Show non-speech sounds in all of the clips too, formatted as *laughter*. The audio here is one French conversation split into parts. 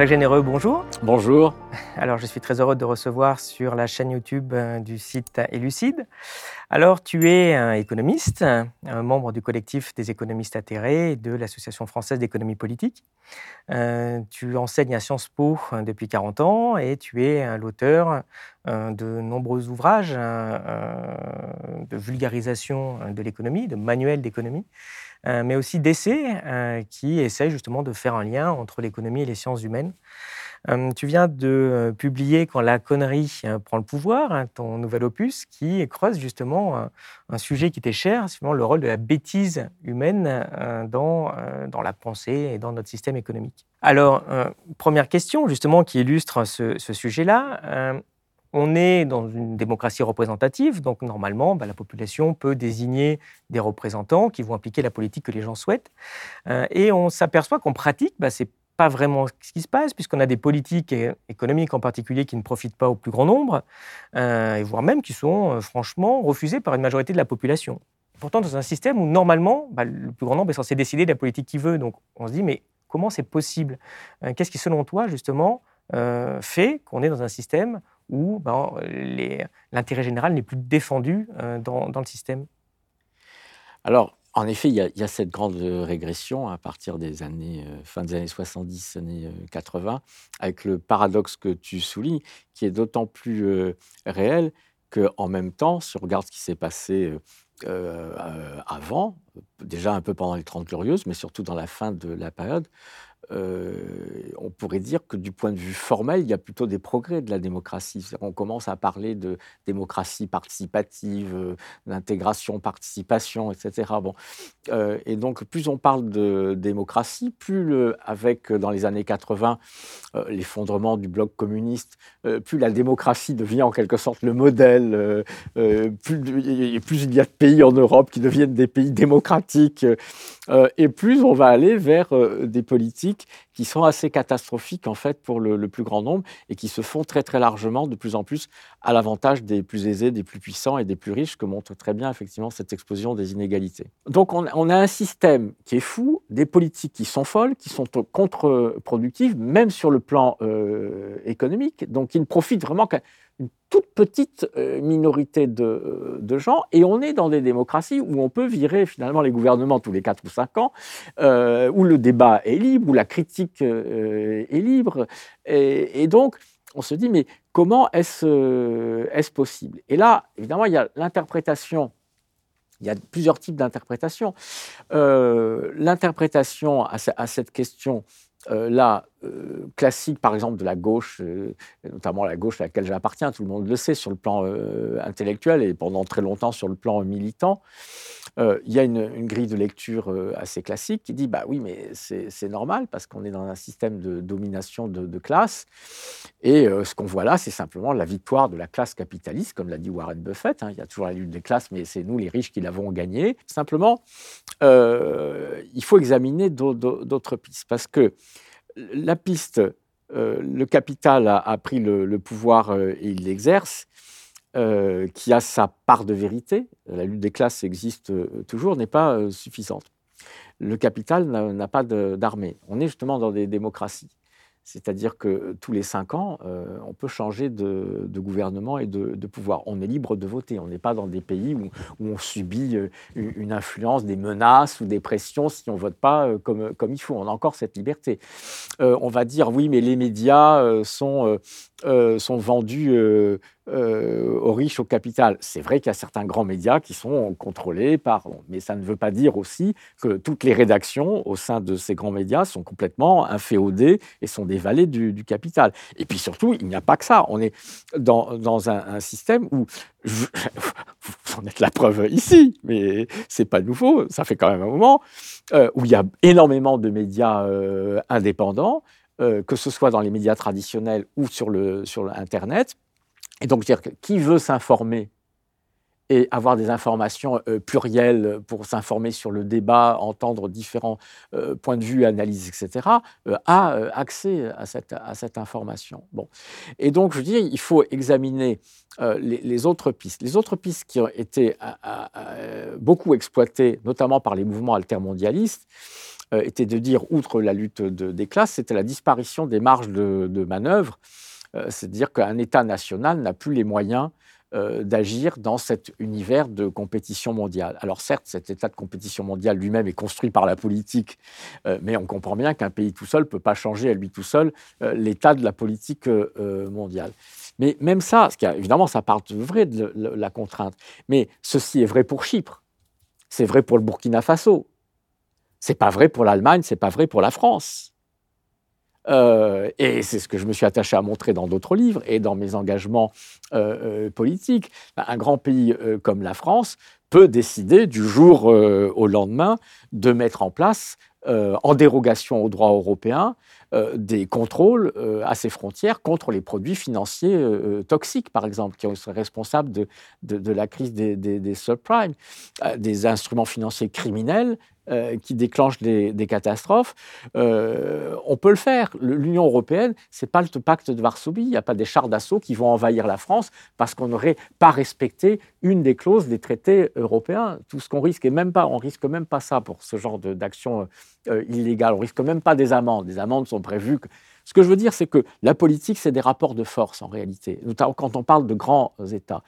Jacques Généreux, bonjour. Bonjour. Alors, je suis très heureux de recevoir sur la chaîne YouTube euh, du site Elucide. Alors, tu es un économiste, un membre du collectif des économistes atterrés de l'Association française d'économie politique. Euh, tu enseignes à Sciences Po euh, depuis 40 ans et tu es l'auteur de nombreux ouvrages de vulgarisation de l'économie, de manuels d'économie. Euh, mais aussi d'essais euh, qui essayent justement de faire un lien entre l'économie et les sciences humaines. Euh, tu viens de publier Quand la connerie prend le pouvoir, hein, ton nouvel opus, qui creuse justement un sujet qui t'est cher, le rôle de la bêtise humaine dans, dans la pensée et dans notre système économique. Alors, première question justement qui illustre ce sujet-là. On est dans une démocratie représentative, donc normalement, bah, la population peut désigner des représentants qui vont impliquer la politique que les gens souhaitent. Euh, et on s'aperçoit qu'en pratique, bah, ce n'est pas vraiment ce qui se passe, puisqu'on a des politiques économiques en particulier qui ne profitent pas au plus grand nombre, euh, voire même qui sont euh, franchement refusées par une majorité de la population. Pourtant, dans un système où normalement, bah, le plus grand nombre est censé décider de la politique qu'il veut. Donc on se dit, mais comment c'est possible? Qu'est-ce qui, selon toi, justement, fait qu'on est dans un système où ben, l'intérêt général n'est plus défendu euh, dans, le système. Alors, en effet, il y, a, cette grande régression à partir des années, euh, fin des années 70, années 80, euh, avec le paradoxe que tu soulignes, qui est d'autant plus réel qu'en même temps, si on regarde ce qui s'est passé avant, déjà un peu pendant les Trente Glorieuses, mais surtout dans la fin de la période, euh, on pourrait dire que du point de vue formel, il y a plutôt des progrès de la démocratie. On commence à parler de démocratie participative, euh, d'intégration, participation, etc. Bon. Euh, et donc, plus on parle de démocratie, plus avec, dans les années 80, l'effondrement du bloc communiste, plus la démocratie devient en quelque sorte le modèle, plus, plus il y a de pays en Europe qui deviennent des pays démocratiques, et plus on va aller vers des politiques qui sont assez catastrophiques en fait pour le, plus grand nombre et qui se font très très largement de plus en plus à l'avantage des plus aisés, des plus puissants et des plus riches, que montre très bien effectivement cette explosion des inégalités. Donc on, a un système qui est fou, des politiques qui sont folles, qui sont contre-productives, même sur le plan euh, économique, donc qui ne profitent vraiment qu'à une toute petite euh, minorité euh, de, gens, et on est dans des démocraties où on peut virer finalement les gouvernements tous les 4 ou 5 ans, euh, où le débat est libre, où la critique est libre, et, donc on se dit, mais comment est-ce est possible? Et là, évidemment, il y a l'interprétation il y a plusieurs types d'interprétations. L'interprétation à, cette question là, euh, classique, par exemple, de la gauche, euh, notamment la gauche à laquelle j'appartiens, tout le monde le sait sur le plan intellectuel et pendant très longtemps sur le plan militant, il y a une, grille de lecture assez classique qui dit bah oui, mais c'est normal parce qu'on est dans un système de domination de, classe et ce qu'on voit là, c'est simplement la victoire de la classe capitaliste, comme l'a dit Warren Buffett. Hein. il y a toujours la lutte des classes, mais c'est nous les riches qui l'avons gagnée. Simplement, il faut examiner d'autres pistes parce que la piste, euh, le capital a, pris le, pouvoir euh, et il l'exerce, euh, qui a sa part de vérité, la lutte des classes existe toujours, n'est pas suffisante. Le capital n'a pas d'armée. On est justement dans des démocraties. C'est-à-dire que tous les cinq ans, euh, on peut changer de, gouvernement et de, pouvoir. On est libre de voter. On n'est pas dans des pays où, on subit euh, une influence, des menaces ou des pressions si on ne vote pas euh, comme, comme il faut. On a encore cette liberté. on va dire oui, mais les médias sont, sont vendus euh, aux riches, au capital. C'est vrai qu'il y a certains grands médias qui sont contrôlés par... Mais ça ne veut pas dire aussi que toutes les rédactions au sein de ces grands médias sont complètement inféodées et sont des valets du, capital. Et puis surtout, il n'y a pas que ça. On est dans, un, système où... *laughs* vous en êtes la preuve ici, mais c'est pas nouveau, ça fait quand même un moment, euh, où il y a énormément de médias euh, indépendants, que ce soit dans les médias traditionnels ou sur, le, sur Internet, et donc, dire qui veut s'informer et avoir des informations euh, plurielles pour s'informer sur le débat, entendre différents euh, points de vue, analyses, etc., euh, a accès à cette, information. Bon. Et donc, je dis, il faut examiner les, autres pistes. Les autres pistes qui ont été beaucoup exploitées, notamment par les mouvements altermondialistes, était de dire, outre la lutte des classes, c'était la disparition des marges de, manœuvre. C'est-à-dire qu'un État national n'a plus les moyens d'agir dans cet univers de compétition mondiale. Alors certes, cet état de compétition mondiale lui-même est construit par la politique, mais on comprend bien qu'un pays tout seul ne peut pas changer à lui tout seul l'état de la politique mondiale. Mais même ça, évidemment, ça part de vrai de la contrainte. Mais ceci est vrai pour Chypre, c'est vrai pour le Burkina Faso, c'est pas vrai pour l'Allemagne, c'est pas vrai pour la France. Euh, et c'est ce que je me suis attaché à montrer dans d'autres livres et dans mes engagements euh, euh, politiques. Un grand pays comme la France peut décider du jour au lendemain de mettre en place, en dérogation au droit européen, des contrôles à ses frontières contre les produits financiers toxiques, par exemple, qui sont responsables de, la crise des subprimes, des instruments financiers criminels qui déclenchent des, catastrophes. on peut le faire. L'Union européenne, c'est pas le pacte de Varsovie. Il n'y a pas des chars d'assaut qui vont envahir la France parce qu'on n'aurait pas respecté une des clauses des traités européens. Tout ce qu'on risque, et même pas, on risque même pas ça pour ce genre d'action illégale. On risque même pas des amendes. Des amendes sont prévu. Ce que je veux dire, c'est que la politique, c'est des rapports de force en réalité, notamment quand on parle de grands États.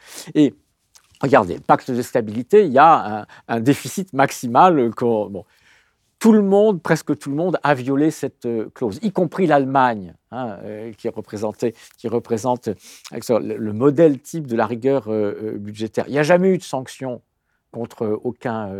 Regardez, le pacte de stabilité, il y a un, déficit maximal. Tout le monde, presque tout le monde, a violé cette euh, clause, y compris l'Allemagne, hein, euh, qui, qui représente le, modèle type de la rigueur euh, budgétaire. Il n'y a jamais eu de sanctions contre aucun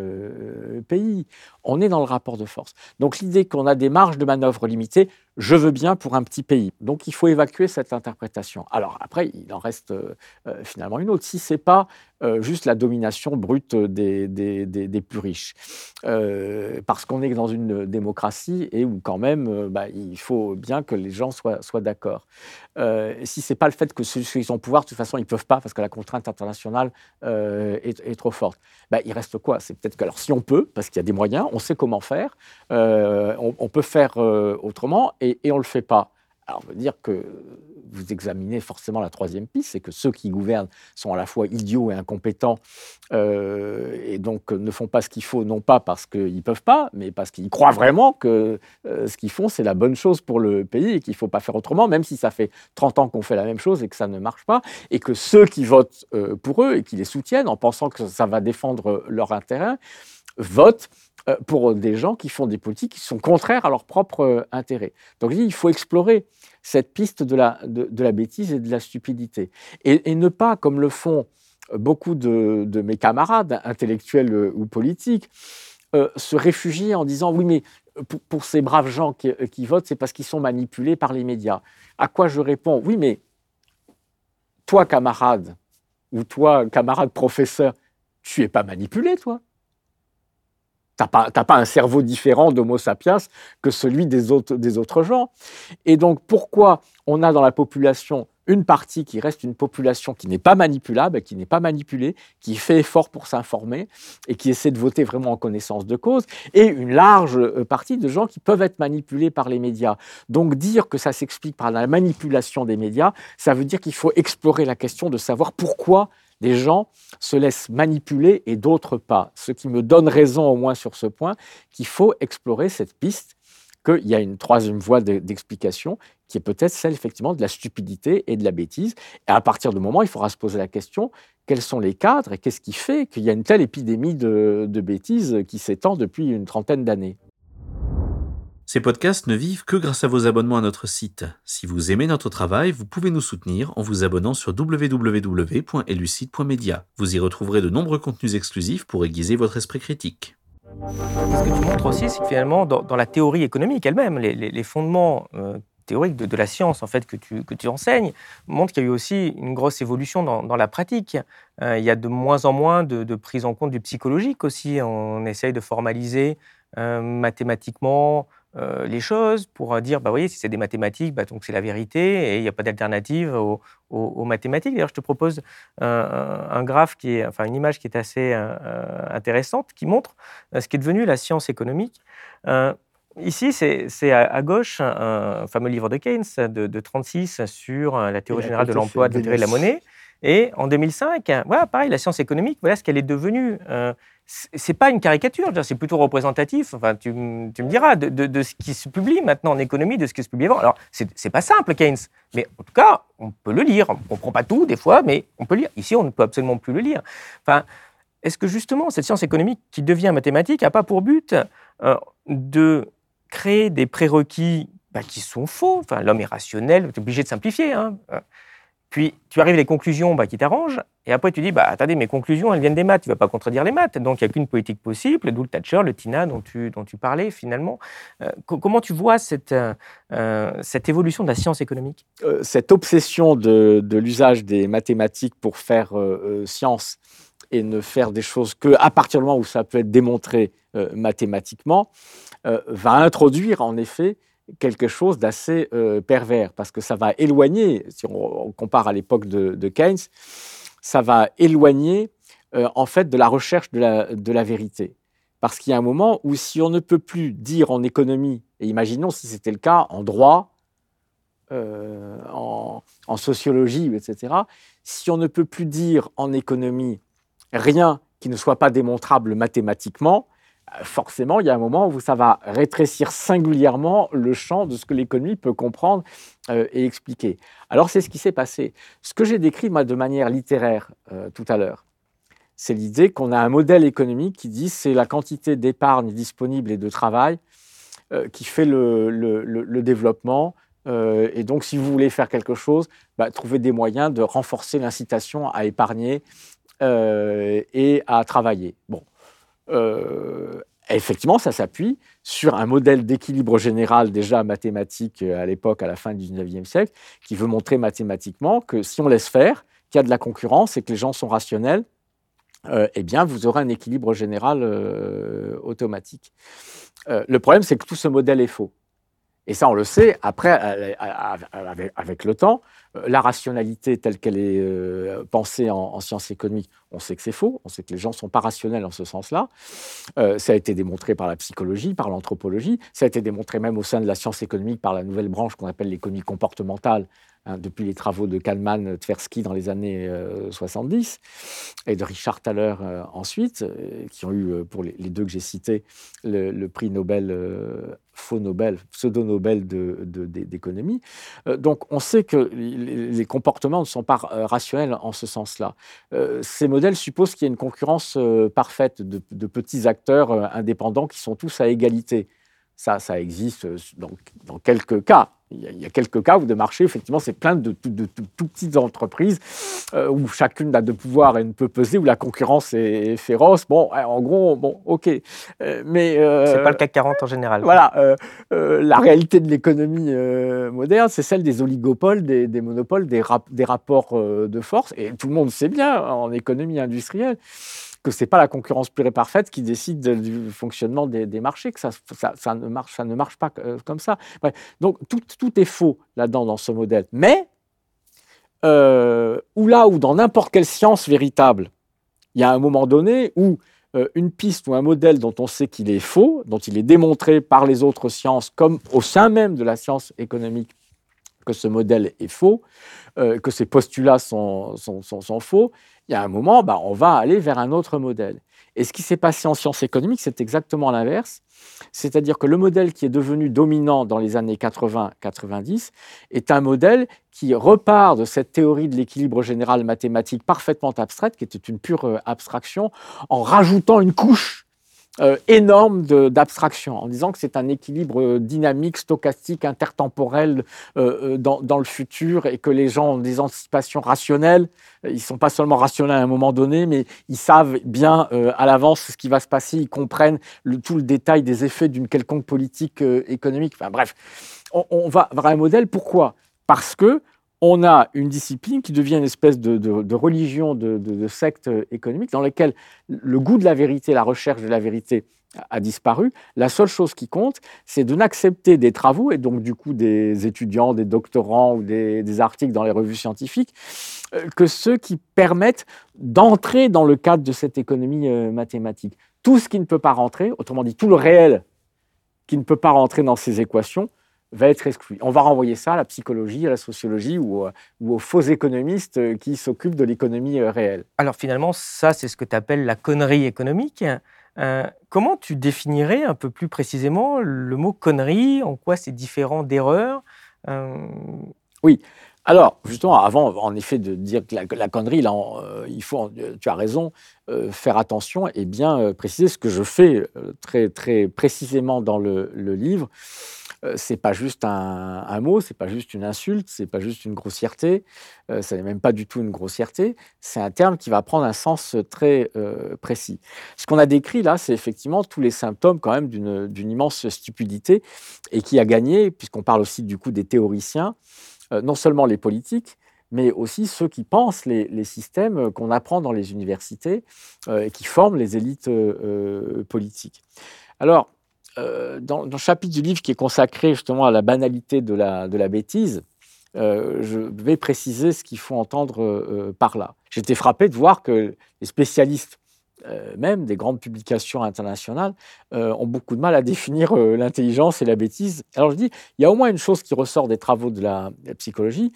pays. On est dans le rapport de force. Donc l'idée qu'on a des marges de manœuvre limitées, je veux bien pour un petit pays. Donc il faut évacuer cette interprétation. Alors après, il en reste euh, euh, finalement une autre. Si ce n'est pas euh, juste la domination brute des, plus riches, parce qu'on est dans une démocratie et où quand même, bah, il faut bien que les gens soient, d'accord. si ce n'est pas le fait que ceux qui ont le pouvoir, de toute façon, ils peuvent pas parce que la contrainte internationale est, trop forte, bah, il reste quoi? C'est peut-être que, alors si on peut, parce qu'il y a des moyens, on sait comment faire, on, peut faire autrement et, on ne le fait pas. Alors, on veut dire que vous examinez forcément la troisième piste, c'est que ceux qui gouvernent sont à la fois idiots et incompétents euh, et donc ne font pas ce qu'il faut, non pas parce qu'ils ne peuvent pas, mais parce qu'ils croient vraiment que ce qu'ils font, c'est la bonne chose pour le pays et qu'il ne faut pas faire autrement, même si ça fait 30 ans qu'on fait la même chose et que ça ne marche pas, et que ceux qui votent pour eux et qui les soutiennent en pensant que ça va défendre leur intérêt, votent euh, pour des gens qui font des politiques qui sont contraires à leur propre euh, intérêt. Donc il faut explorer cette piste de la, de, la bêtise et de la stupidité. Et, ne pas, comme le font beaucoup de, mes camarades, intellectuels euh, ou politiques, se réfugier en disant oui, mais pour, ces braves gens qui, qui votent, c'est parce qu'ils sont manipulés par les médias. À quoi je réponds? Oui, mais toi, camarade, ou toi, camarade professeur, tu n'es pas manipulé, toi tu n'as pas, un cerveau différent d'Homo sapiens que celui des autres, des autres gens. Et donc, pourquoi on a dans la population une partie qui reste une population qui n'est pas manipulable, qui n'est pas manipulée, qui fait effort pour s'informer et qui essaie de voter vraiment en connaissance de cause, et une large euh, partie de gens qui peuvent être manipulés par les médias. Donc dire que ça s'explique par la manipulation des médias, ça veut dire qu'il faut explorer la question de savoir pourquoi des gens se laissent manipuler et d'autres pas. Ce qui me donne raison au moins sur ce point, qu'il faut explorer cette piste, qu'il y a une troisième voie d'explication, qui est peut-être celle effectivement de la stupidité et de la bêtise. Et à partir du moment, il faudra se poser la question, quels sont les cadres et qu'est-ce qui fait qu'il y a une telle épidémie de, de bêtises qui s'étend depuis une trentaine d'années? Ces podcasts ne vivent que grâce à vos abonnements à notre site. Si vous aimez notre travail, vous pouvez nous soutenir en vous abonnant sur www.elucide.media. Vous y retrouverez de nombreux contenus exclusifs pour aiguiser votre esprit critique. Ce que tu montres aussi, c'est que finalement, dans, la théorie économique elle-même, les, fondements euh, théoriques de, la science en fait que tu, enseignes montrent qu'il y a eu aussi une grosse évolution dans, la pratique. Euh, il y a de moins en moins de, prise en compte du psychologique aussi. On essaye de formaliser euh, mathématiquement euh, les choses pour dire, bah, voyez, si c'est des mathématiques, bah, donc c'est la vérité et il n'y a pas d'alternative aux, mathématiques. D'ailleurs, je te propose un, graphe qui est, enfin une image qui est assez euh, intéressante, qui montre euh, ce qui est devenu la science économique. Ici, c'est à, gauche un, fameux livre de Keynes de, 1936 36 sur la théorie générale de l'emploi, de l'intérêt de la monnaie. Et en 2005, voilà, pareil, la science économique, voilà ce qu'elle est devenue. Euh, c'est pas une caricature, c'est plutôt représentatif. Enfin, tu, me diras de, ce qui se publie maintenant en économie, de ce qui se publie avant. Alors, c'est pas simple, Keynes, mais en tout cas, on peut le lire. On comprend pas tout des fois, mais on peut lire. Ici, on ne peut absolument plus le lire. Enfin, est-ce que justement cette science économique qui devient mathématique n'a pas pour but euh, de créer des prérequis bah, qui sont faux? Enfin, l'homme est rationnel, tu es obligé de simplifier. Hein. Puis tu arrives à des conclusions bah, qui t'arrangent, et après tu dis bah, attendez, mes conclusions, elles viennent des maths, tu vas pas contredire les maths. Donc il n'y a qu'une politique possible, d'où le Thatcher, le Tina dont tu, dont tu parlais finalement. Euh, comment tu vois cette, euh, cette évolution de la science économique? Euh, Cette obsession de, de l'usage des mathématiques pour faire science et ne faire des choses qu'à partir du moment où ça peut être démontré mathématiquement, va introduire en effet quelque chose d'assez euh, pervers, parce que ça va éloigner, si on, compare à l'époque de, Keynes, ça va éloigner euh, en fait de la recherche de la, vérité. Parce qu'il y a un moment où si on ne peut plus dire en économie, et imaginons si c'était le cas en droit, euh, en, sociologie, etc., si on ne peut plus dire en économie rien qui ne soit pas démontrable mathématiquement, forcément, il y a un moment où ça va rétrécir singulièrement le champ de ce que l'économie peut comprendre euh, et expliquer. Alors, c'est ce qui s'est passé. Ce que j'ai décrit, de manière littéraire euh, tout à l'heure, c'est l'idée qu'on a un modèle économique qui dit c'est la quantité d'épargne disponible et de travail euh, qui fait le, développement. et donc, si vous voulez faire quelque chose, bah, trouvez des moyens de renforcer l'incitation à épargner et à travailler. Bon, effectivement, ça s'appuie sur un modèle d'équilibre général déjà mathématique euh, à l'époque, à la fin du 19e siècle, qui veut montrer mathématiquement que si on laisse faire, qu'il y a de la concurrence et que les gens sont rationnels, euh, eh bien, vous aurez un équilibre général automatique. le problème, c'est que tout ce modèle est faux. Et ça, on le sait, après, avec le temps, euh, la rationalité telle qu'elle est euh, pensée en, sciences économiques, on sait que c'est faux, on sait que les gens ne sont pas rationnels en ce sens-là. Euh, ça a été démontré par la psychologie, par l'anthropologie, ça a été démontré même au sein de la science économique par la nouvelle branche qu'on appelle l'économie comportementale, hein, depuis les travaux de Kalman, Tversky dans les années 70, et de Richard Thaler ensuite, qui ont eu, pour les, deux que j'ai cités, le, prix Nobel faux Nobel, pseudo-Nobel d'économie. De, donc on sait que les, comportements ne sont pas euh, rationnels en ce sens-là. Euh, ces modèles supposent qu'il y a une concurrence euh, parfaite de, petits acteurs indépendants qui sont tous à égalité. Ça, ça existe dans quelques cas il y, a, quelques cas où de marché, effectivement, c'est plein de, de, tout petites entreprises euh, où chacune a de pouvoir et ne peut peser, où la concurrence est, féroce. Bon, en gros, bon, ok. Euh, mais euh, c'est pas le CAC 40 en général. Voilà, la réalité de l'économie moderne, c'est celle des oligopoles, des, monopoles, des, des rapports de force. Et tout le monde sait bien en économie industrielle que ce n'est pas la concurrence pure et parfaite qui décide du fonctionnement des, marchés, que ça, ne marche, pas euh, comme ça. Donc tout, est faux là-dedans dans ce modèle. Mais, euh, ou là ou dans n'importe quelle science véritable, il y a un moment donné où euh, une piste ou un modèle dont on sait qu'il est faux, dont il est démontré par les autres sciences, comme au sein même de la science économique, que ce modèle est faux, que ces postulats sont faux, il y a un moment, bah, on va aller vers un autre modèle. Et ce qui s'est passé en sciences économiques, c'est exactement l'inverse. C'est-à-dire que le modèle qui est devenu dominant dans les années 80-90 est un modèle qui repart de cette théorie de l'équilibre général mathématique parfaitement abstraite, qui était une pure euh, abstraction, en rajoutant une couche euh, énorme d'abstraction, en disant que c'est un équilibre euh, dynamique, stochastique, intertemporel euh, dans, dans, le futur et que les gens ont des anticipations rationnelles. Ils ne sont pas seulement rationnels à un moment donné, mais ils savent bien à l'avance ce qui va se passer, ils comprennent le, tout le détail des effets d'une quelconque politique économique. Enfin bref, on, on va vers un modèle. Pourquoi? Parce que on a une discipline qui devient une espèce de, religion, de, secte économique, dans laquelle le goût de la vérité, la recherche de la vérité a disparu. La seule chose qui compte, c'est de n'accepter des travaux, et donc du coup des étudiants, des doctorants ou des, articles dans les revues scientifiques, euh, que ceux qui permettent d'entrer dans le cadre de cette économie euh, mathématique. Tout ce qui ne peut pas rentrer, autrement dit tout le réel qui ne peut pas rentrer dans ces équations, va être exclu. On va renvoyer ça à la psychologie, à la sociologie ou, aux faux économistes qui s'occupent de l'économie réelle. Alors finalement, ça, c'est ce que tu appelles la connerie économique. comment tu définirais un peu plus précisément le mot connerie? En quoi c'est différent d'erreur? Oui, alors, justement, avant, en effet, de dire que la, connerie, là, euh, il faut, tu as raison, euh, faire attention et bien euh, préciser ce que je fais très, très précisément dans le, livre. C'est pas juste un, un mot, c'est pas juste une insulte, c'est pas juste une grossièreté, ça n'est même pas du tout une grossièreté. C'est un terme qui va prendre un sens très précis. Ce qu'on a décrit là, c'est effectivement tous les symptômes quand même d'une immense stupidité et qui a gagné, puisqu'on parle aussi du coup des théoriciens. Euh, non seulement les politiques, mais aussi ceux qui pensent les, systèmes qu'on apprend dans les universités euh, et qui forment les élites euh, politiques. Alors, dans, le chapitre du livre qui est consacré justement à la banalité de la, bêtise, je vais préciser ce qu'il faut entendre par là. J'étais frappé de voir que les spécialistes euh, même des grandes publications internationales, euh, ont beaucoup de mal à définir euh, l'intelligence et la bêtise. Alors je dis, il y a au moins une chose qui ressort des travaux de la, psychologie,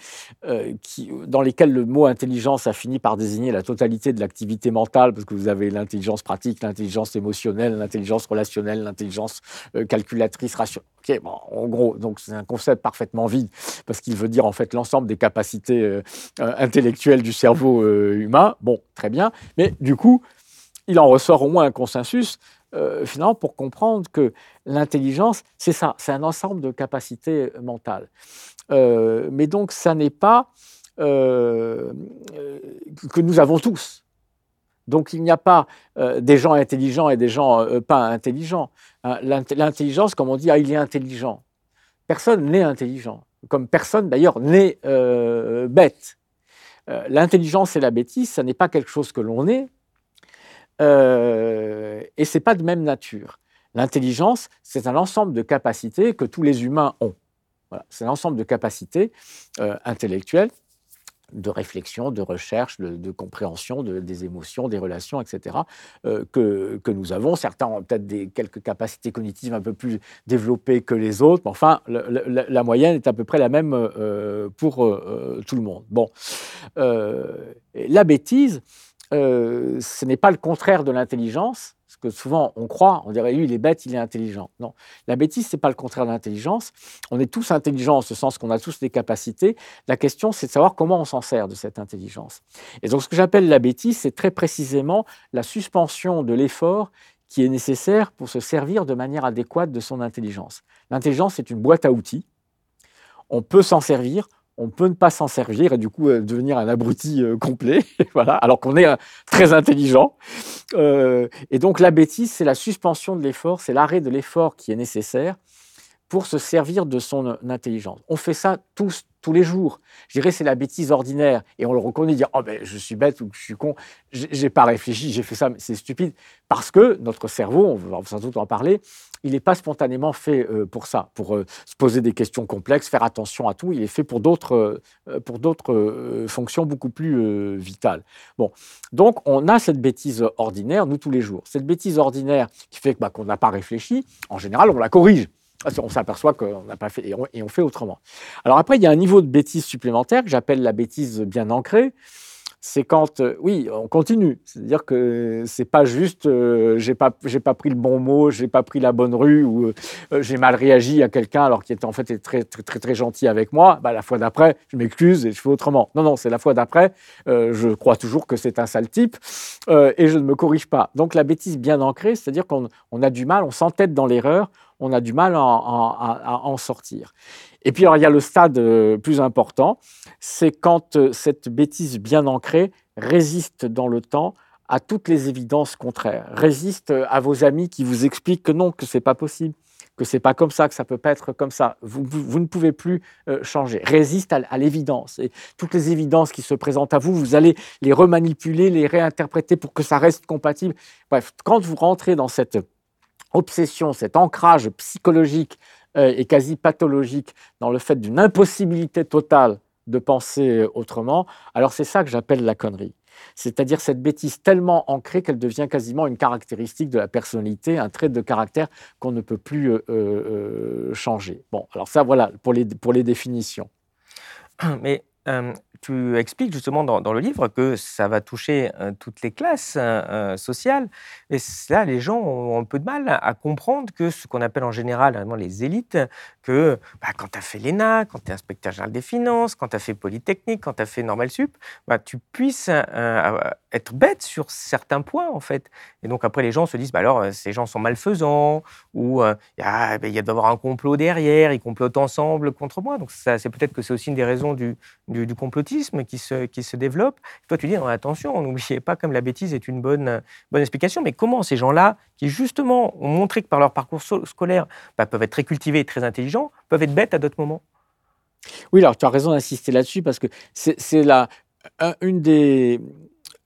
dans lesquels le mot intelligence a fini par désigner la totalité de l'activité mentale, parce que vous avez l'intelligence pratique, l'intelligence émotionnelle, l'intelligence relationnelle, l'intelligence calculatrice, rationnelle. Ok, bon, en gros, donc c'est un concept parfaitement vide, parce qu'il veut dire en fait l'ensemble des capacités intellectuelles du cerveau humain. Bon, très bien, mais du coup, il en ressort au moins un consensus, euh, finalement, pour comprendre que l'intelligence, c'est ça, c'est un ensemble de capacités mentales. Euh, mais donc, ça n'est pas euh, que nous avons tous. Donc, il n'y a pas des gens intelligents et des gens pas intelligents. Hein, l'intelligence, comme on dit, ah, il est intelligent. Personne n'est intelligent, comme personne d'ailleurs n'est bête. L'intelligence et la bêtise, ce n'est pas quelque chose que l'on est, euh, et ce n'est pas de même nature. L'intelligence, c'est un ensemble de capacités que tous les humains ont. C'est un ensemble de capacités euh, intellectuelles, de réflexion, de recherche, de, compréhension des émotions, des relations, etc., euh, que, nous avons. Certains ont peut-être quelques capacités cognitives un peu plus développées que les autres, mais enfin, la moyenne est à peu près la même pour tout le monde. Bon, la bêtise, euh, ce n'est pas le contraire de l'intelligence, parce que souvent on croit, on dirait lui il est bête, il est intelligent. Non, la bêtise c'est pas le contraire de l'intelligence. On est tous intelligents en ce sens qu'on a tous des capacités. La question c'est de savoir comment on s'en sert de cette intelligence. Et donc ce que j'appelle la bêtise, c'est très précisément la suspension de l'effort qui est nécessaire pour se servir de manière adéquate de son intelligence. L'intelligence c'est une boîte à outils. On peut s'en servir, on peut ne pas s'en servir et du coup euh, devenir un abruti euh, complet, *laughs* voilà, alors qu'on est euh, très intelligent. et donc la bêtise, c'est la suspension de l'effort, c'est l'arrêt de l'effort qui est nécessaire pour se servir de son intelligence. On fait ça tous, tous les jours. Je dirais c'est la bêtise ordinaire et on le reconnaît, dire oh ben je suis bête ou je suis con, j'ai pas réfléchi, j'ai fait ça, c'est stupide parce que notre cerveau, on va sans doute en parler, il n'est pas spontanément fait euh, pour ça, pour euh, se poser des questions complexes, faire attention à tout. Il est fait pour d'autres euh, pour d'autres fonctions beaucoup plus vitales. Bon, donc on a cette bêtise ordinaire nous tous les jours. Cette bêtise ordinaire qui fait bah, qu'on n'a pas réfléchi, en général on la corrige. On s'aperçoit qu'on n'a pas fait et on, fait autrement. Alors après, il y a un niveau de bêtise supplémentaire que j'appelle la bêtise bien ancrée. C'est quand, euh, oui, on continue. C'est-à-dire que c'est pas juste, euh, j'ai pas, pas pris le bon mot, j'ai pas pris la bonne rue ou euh, j'ai mal réagi à quelqu'un alors qu'il était en fait très, très, très, gentil avec moi. Bah, la fois d'après, je m'excuse et je fais autrement. Non, non, c'est la fois d'après. je crois toujours que c'est un sale type et je ne me corrige pas. Donc la bêtise bien ancrée, c'est-à-dire qu'on on a du mal, on s'entête dans l'erreur, on a du mal à, en sortir. Et puis, il y a le stade euh, plus important, c'est quand euh, cette bêtise bien ancrée résiste dans le temps à toutes les évidences contraires, résiste euh, à vos amis qui vous expliquent que non, que c'est pas possible, que c'est pas comme ça, que ça peut pas être comme ça. Vous, vous, ne pouvez plus changer. Résiste à, à l'évidence. Et toutes les évidences qui se présentent à vous, vous allez les remanipuler, les réinterpréter pour que ça reste compatible. Bref, quand vous rentrez dans cette obsession, cet ancrage psychologique euh, et quasi pathologique dans le fait d'une impossibilité totale de penser autrement, alors c'est ça que j'appelle la connerie. C'est-à-dire cette bêtise tellement ancrée qu'elle devient quasiment une caractéristique de la personnalité, un trait de caractère qu'on ne peut plus euh, euh, changer. Bon, alors ça, voilà, pour les, pour les définitions. Mais tu expliques justement dans, le livre que ça va toucher toutes les classes sociales. Et là, les gens ont un peu de mal à comprendre que ce qu'on appelle en général vraiment les élites, que bah, quand tu as fait l'ENA, quand tu es inspecteur général des finances, quand tu as fait Polytechnique, quand tu as fait Normal Sup, bah, tu puisses être bête sur certains points, en fait. Et donc après, les gens se disent, bah, alors, ces gens sont malfaisants, ou il y, a, bah, y avoir un complot derrière, ils complotent ensemble contre moi. Donc c'est peut-être que c'est aussi une des raisons du complotisme qui se, qui se développe. Toi, tu dis, attention, n'oubliez pas comme la bêtise est une bonne, bonne explication, mais comment ces gens-là, qui justement ont montré que par leur parcours scolaire bah, peuvent être très cultivés et très intelligents, peuvent être bêtes à d'autres moments? Oui, alors tu as raison d'insister là-dessus, parce que c'est là une des,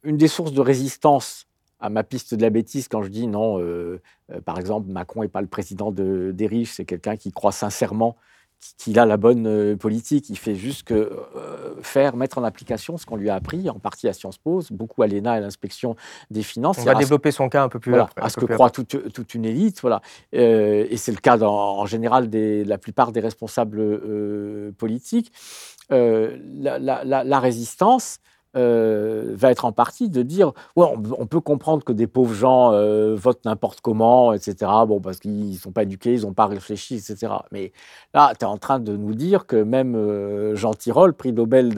une des sources de résistance à ma piste de la bêtise quand je dis non, euh, euh, par exemple, Macron n'est pas le président de, des riches, c'est quelqu'un qui croit sincèrement qu'il a la bonne euh, politique. Il fait juste que euh, faire, mettre en application ce qu'on lui a appris, en partie à Sciences Po, beaucoup à l'ENA et à l'inspection des finances. On va développer son cas un peu plus voilà, à ce que croit toute, toute, une élite. Voilà. Euh, et c'est le cas en général de la plupart des responsables politiques. La, la, la, résistance, euh, va être en partie de dire ouais, on, peut comprendre que des pauvres gens euh, votent n'importe comment, etc. Bon, parce qu'ils ne sont pas éduqués, ils n'ont pas réfléchi, etc. Mais là, tu es en train de nous dire que même euh, Jean Tirole, prix Nobel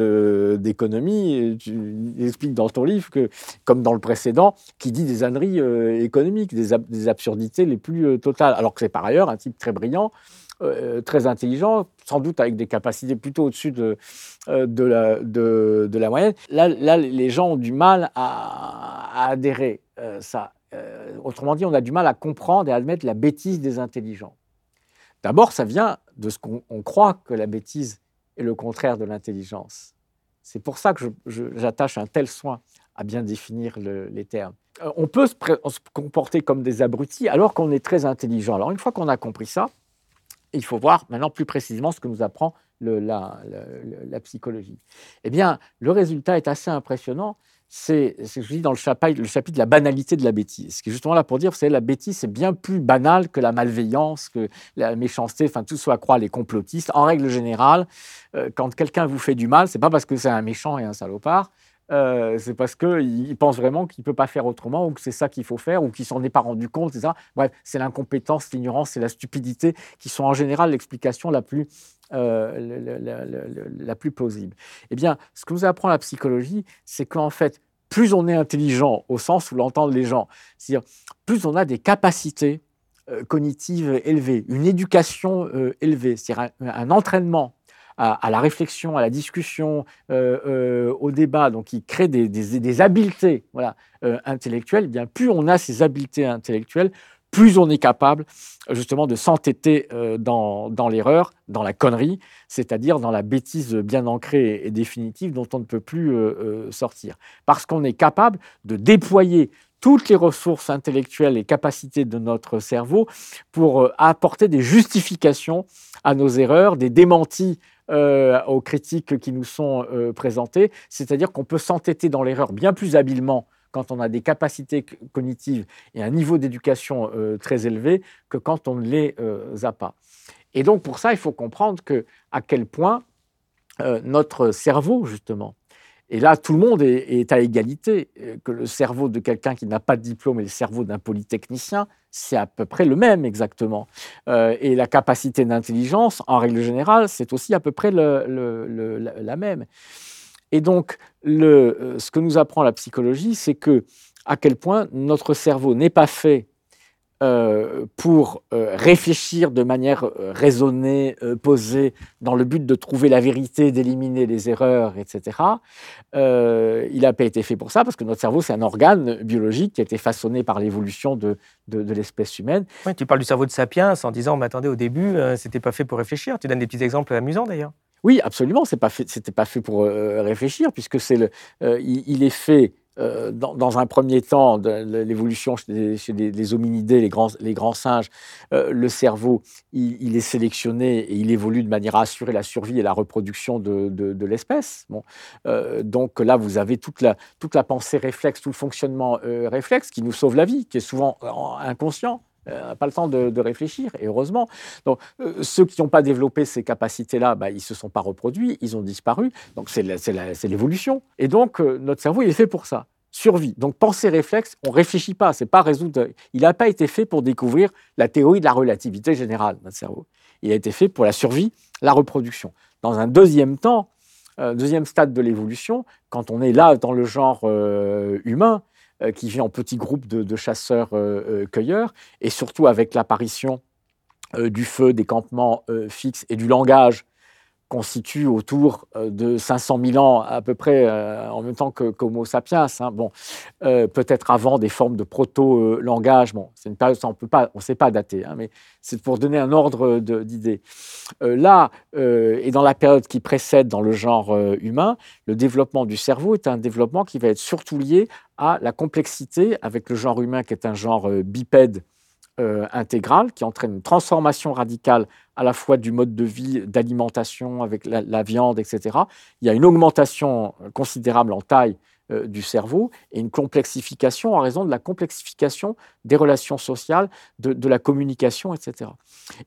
d'économie, tu expliques dans ton livre que, comme dans le précédent, qui dit des âneries économiques, des, des, absurdités les plus totales, alors que c'est par ailleurs un type très brillant euh, très intelligent, sans doute avec des capacités plutôt au-dessus de, euh, la, moyenne. Là, les gens ont du mal à, adhérer euh, ça. autrement dit, on a du mal à comprendre et à admettre la bêtise des intelligents. D'abord, ça vient de ce qu'on croit que la bêtise est le contraire de l'intelligence. C'est pour ça que j'attache un tel soin à bien définir les termes. on peut se, se, comporter comme des abrutis alors qu'on est très intelligent. Alors une fois qu'on a compris ça, il faut voir maintenant plus précisément ce que nous apprend la, psychologie. Eh bien, le résultat est assez impressionnant. C'est ce que je dis dans le chapitre, le chapitre de la banalité de la bêtise. Ce qui est justement là pour dire, vous savez, la bêtise, c'est bien plus banal que la malveillance, que la méchanceté, enfin tout ce à croire les complotistes. En règle générale, euh, quand quelqu'un vous fait du mal, c'est pas parce que c'est un méchant et un salopard, euh, c'est parce qu'il pense vraiment qu'il ne peut pas faire autrement ou que c'est ça qu'il faut faire ou qu'il s'en est pas rendu compte, etc. Bref, c'est l'incompétence, l'ignorance et la stupidité qui sont en général l'explication la plus euh, la, plus plausible. Eh bien, ce que nous apprend la psychologie, c'est qu'en fait, plus on est intelligent au sens où l'entendent les gens, c'est-à-dire plus on a des capacités euh, cognitives élevées, une éducation élevée, c'est-à-dire un entraînement à, la réflexion, à la discussion, euh, euh, au débat, donc qui crée des, habiletés euh, intellectuelles, bien plus on a ces habiletés intellectuelles, plus on est capable justement de s'entêter dans, dans l'erreur, dans la connerie, c'est-à-dire dans la bêtise bien ancrée et définitive dont on ne peut plus sortir. Parce qu'on est capable de déployer toutes les ressources intellectuelles et capacités de notre cerveau pour apporter des justifications à nos erreurs, des démentis euh, aux critiques qui nous sont euh, présentées, c'est-à-dire qu'on peut s'entêter dans l'erreur bien plus habilement quand on a des capacités cognitives et un niveau d'éducation euh, très élevé que quand on ne les a pas. Et donc pour ça, il faut comprendre que à quel point notre cerveau, justement, et là, tout le monde est, à égalité. Euh, que le cerveau de quelqu'un qui n'a pas de diplôme et le cerveau d'un polytechnicien, c'est à peu près le même exactement. Euh, et la capacité d'intelligence, en règle générale, c'est aussi à peu près la même. Et donc, euh, ce que nous apprend la psychologie, c'est que à quel point notre cerveau n'est pas fait euh, pour euh, réfléchir de manière euh, raisonnée, posée, dans le but de trouver la vérité, d'éliminer les erreurs, etc. il n'a pas été fait pour ça, parce que notre cerveau, c'est un organe biologique qui a été façonné par l'évolution de, de, l'espèce humaine. tu parles du cerveau de Sapiens en disant, mais attendez, au début, c'était pas fait pour réfléchir. Tu donnes des petits exemples amusants d'ailleurs. Oui, absolument, c'est pas fait, c'était pas fait pour réfléchir, puisque c'est le, il, est fait euh, dans, un premier temps, l'évolution chez, les, hominidés, les grands, singes, euh, le cerveau, il, est sélectionné et il évolue de manière à assurer la survie et la reproduction de, l'espèce. Euh, donc là, vous avez toute la, toute la pensée réflexe, tout le fonctionnement réflexe qui nous sauve la vie, qui est souvent inconscient. Pas le temps de, réfléchir, et heureusement. Donc, ceux qui n'ont pas développé ces capacités-là, bah, ils ne se sont pas reproduits, ils ont disparu. Donc, c'est l'évolution. Et donc, notre cerveau, il est fait pour ça survie. Donc penser réflexe, on réfléchit pas, c'est pas résoudre. Il n'a pas été fait pour découvrir la théorie de la relativité générale, notre cerveau. Il a été fait pour la survie, la reproduction. Dans un deuxième temps, euh, deuxième stade de l'évolution, quand on est là dans le genre euh, humain, euh, qui vit en petits groupes de chasseurs-cueilleurs, et surtout avec l'apparition du feu, des campements fixes et du langage constitue autour euh, de 500 000 ans à peu près euh, en même temps que qu'Homo sapiens. Hein. Bon, euh, peut-être avant des formes de proto-langage. Bon, c'est une période on peut pas, on sait pas dater, hein, mais c'est pour donner un ordre d'idée. là et dans la période qui précède dans le genre humain, le développement du cerveau est un développement qui va être surtout lié à la complexité avec le genre humain qui est un genre bipède euh, intégrale qui entraîne une transformation radicale à la fois du mode de vie, d'alimentation avec la, viande, etc. Il y a une augmentation considérable en taille euh, du cerveau et une complexification en raison de la complexification des relations sociales, de, la communication, etc.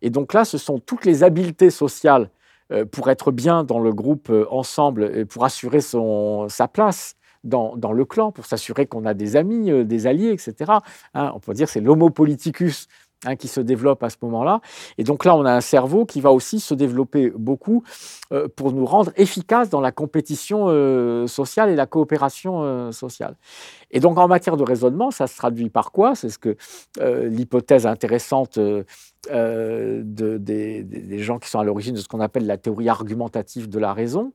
Et donc là, ce sont toutes les habiletés sociales euh, pour être bien dans le groupe ensemble et pour assurer son, sa place dans, le clan pour s'assurer qu'on a des amis, euh, des alliés, etc. Hein, on peut dire c'est l'homo politicus hein, qui se développe à ce moment-là. Et donc là, on a un cerveau qui va aussi se développer beaucoup euh, pour nous rendre efficaces dans la compétition euh, sociale et la coopération sociale. Et donc en matière de raisonnement, ça se traduit par quoi? C'est ce que l'hypothèse intéressante des gens qui sont à l'origine de ce qu'on appelle la théorie argumentative de la raison,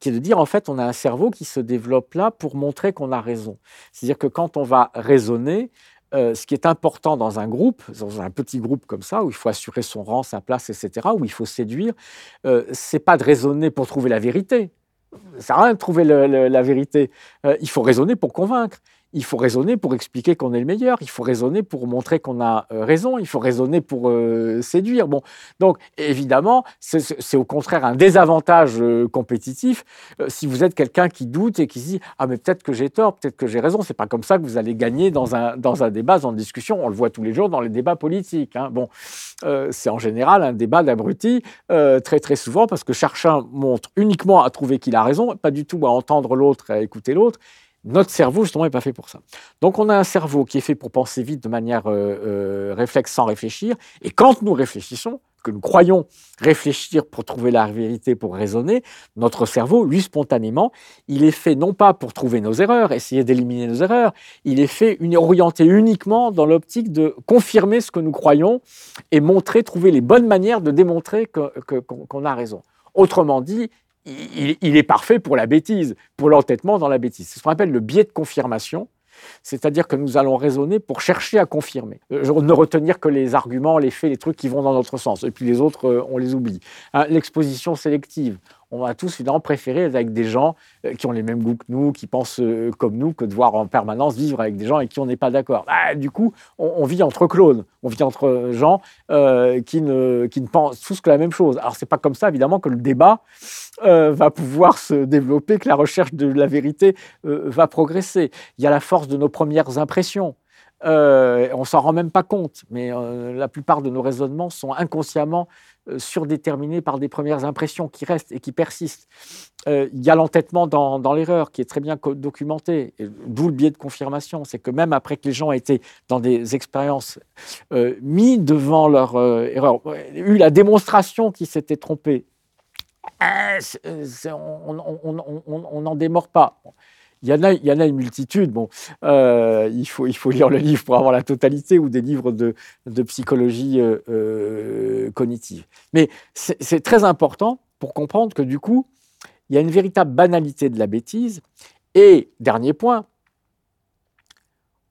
qui est de dire en fait on a un cerveau qui se développe là pour montrer qu'on a raison. C'est-à-dire que quand on va raisonner, euh, ce qui est important dans un groupe, dans un petit groupe comme ça, où il faut assurer son rang, sa place, etc., où il faut séduire, euh, c'est pas de raisonner pour trouver la vérité. Ça sert à rien de trouver la vérité. Euh, il faut raisonner pour convaincre il faut raisonner pour expliquer qu'on est le meilleur, il faut raisonner pour montrer qu'on a euh, raison, il faut raisonner pour euh, séduire. Bon, donc évidemment, c'est au contraire un désavantage euh, compétitif si vous êtes quelqu'un qui doute et qui se dit ah mais peut-être que j'ai tort, peut-être que j'ai raison. C'est pas comme ça que vous allez gagner dans un dans un débat, dans une discussion. On le voit tous les jours dans les débats politiques. Hein. Bon, c'est en général un débat d'abrutis très très souvent parce que chacun montre uniquement à trouver qu'il a raison, pas du tout à entendre l'autre, à écouter l'autre. Notre cerveau, justement, n'est pas fait pour ça. Donc, on a un cerveau qui est fait pour penser vite de manière euh, euh, réflexe sans réfléchir. Et quand nous réfléchissons, que nous croyons réfléchir pour trouver la vérité, pour raisonner, notre cerveau, lui, spontanément, il est fait non pas pour trouver nos erreurs, essayer d'éliminer nos erreurs, il est fait orienté uniquement dans l'optique de confirmer ce que nous croyons et montrer, trouver les bonnes manières de démontrer qu'on a raison. Autrement dit, il, est parfait pour la bêtise, pour l'entêtement dans la bêtise. C'est ce qu'on appelle le biais de confirmation. C'est-à-dire que nous allons raisonner pour chercher à confirmer, euh, ne retenir que les arguments, les faits, les trucs qui vont dans notre sens, et puis les autres, euh, on les oublie. Hein, l'exposition sélective, on va tous évidemment préférer être avec des gens euh, qui ont les mêmes goûts que nous, qui pensent comme nous, que de voir en permanence vivre avec des gens avec qui on n'est pas d'accord. Bah, du coup, on, vit entre clones, on vit entre gens qui, ne, qui ne pensent tous que la même chose. Alors, c'est pas comme ça, évidemment, que le débat va pouvoir se développer, que la recherche de la vérité va progresser. Il y a la force de nos premières impressions. Euh, on s'en rend même pas compte, mais la plupart de nos raisonnements sont inconsciemment euh, surdéterminé par des premières impressions qui restent et qui persistent. Euh, il y a l'entêtement dans, l'erreur qui est très bien documenté, d'où le biais de confirmation. C'est que même après que les gens été dans des expériences euh, mis devant leur erreur, eu la démonstration qu'ils s'étaient trompés, on n'en démord pas. Il y, en a, une multitude. Bon, euh, il, faut, lire le livre pour avoir la totalité ou des livres de, psychologie euh, euh, cognitive. Mais c'est très important pour comprendre que du coup, il y a une véritable banalité de la bêtise. Et dernier point,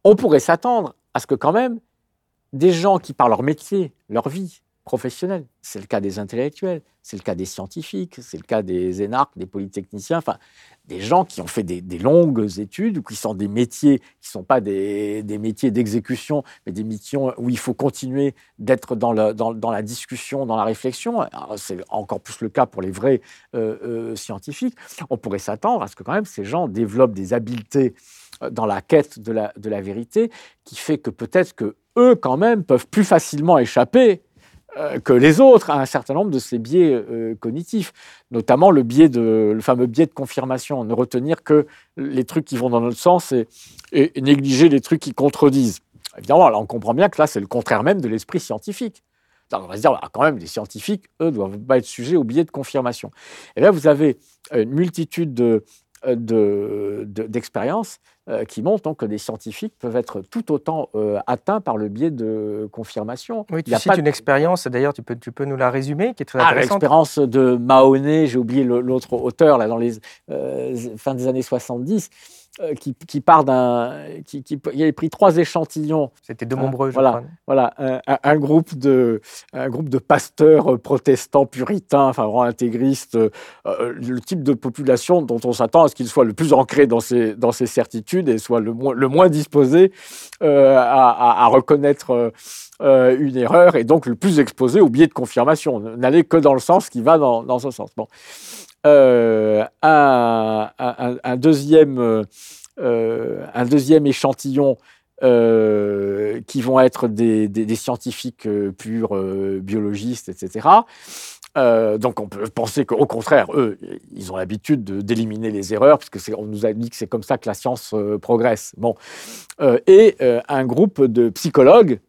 on pourrait s'attendre à ce que quand même des gens qui par leur métier, leur vie, professionnels, c'est le cas des intellectuels, c'est le cas des scientifiques, c'est le cas des énarques, des polytechniciens, enfin des gens qui ont fait des, longues études ou qui sont des métiers qui ne sont pas des, métiers d'exécution, mais des métiers où il faut continuer d'être dans, la discussion, dans la réflexion. C'est encore plus le cas pour les vrais euh, euh, scientifiques. On pourrait s'attendre à ce que quand même ces gens développent des habiletés euh, dans la quête de la, de la vérité qui fait que peut-être que eux quand même peuvent plus facilement échapper que les autres à un certain nombre de ces biais euh, cognitifs, notamment le, biais de, le fameux biais de confirmation, ne retenir que les trucs qui vont dans notre sens et, négliger les trucs qui contredisent. Évidemment, là, on comprend bien que là, c'est le contraire même de l'esprit scientifique. on va se dire, quand même, les scientifiques, eux, doivent pas être sujets au biais de confirmation. Et là, vous avez une multitude de, d'expériences euh, qui montrent que des scientifiques peuvent être tout autant euh, atteints par le biais de confirmation. Oui, tu cites une expérience, d'ailleurs, tu peux, tu peux nous la résumer, qui est très ah, intéressante. L'expérience de Mahoney, j'ai oublié l'autre auteur, là, dans les euh, fin des années 70, euh, qui, part d'un. Qui, qui, il avait pris trois échantillons. C'était de nombreux, voilà, crois. Voilà, un, groupe de, un groupe de pasteurs protestants puritains, enfin vraiment intégristes, euh, le type de population dont on s'attend à ce qu'il soit le plus ancré dans ses, dans ses certitudes et soit le moins, le moins disposé euh, à, à, reconnaître une erreur et donc le plus exposé au biais de confirmation. N'aller que dans le sens qui va dans, dans ce sens. Bon. Euh, un, deuxième, euh, un deuxième échantillon euh, qui vont être des, scientifiques purs, biologistes, etc. donc on peut penser qu'au contraire, eux, ils ont l'habitude d'éliminer les erreurs, puisque on nous a dit que c'est comme ça que la science progresse. Bon. et un groupe de psychologues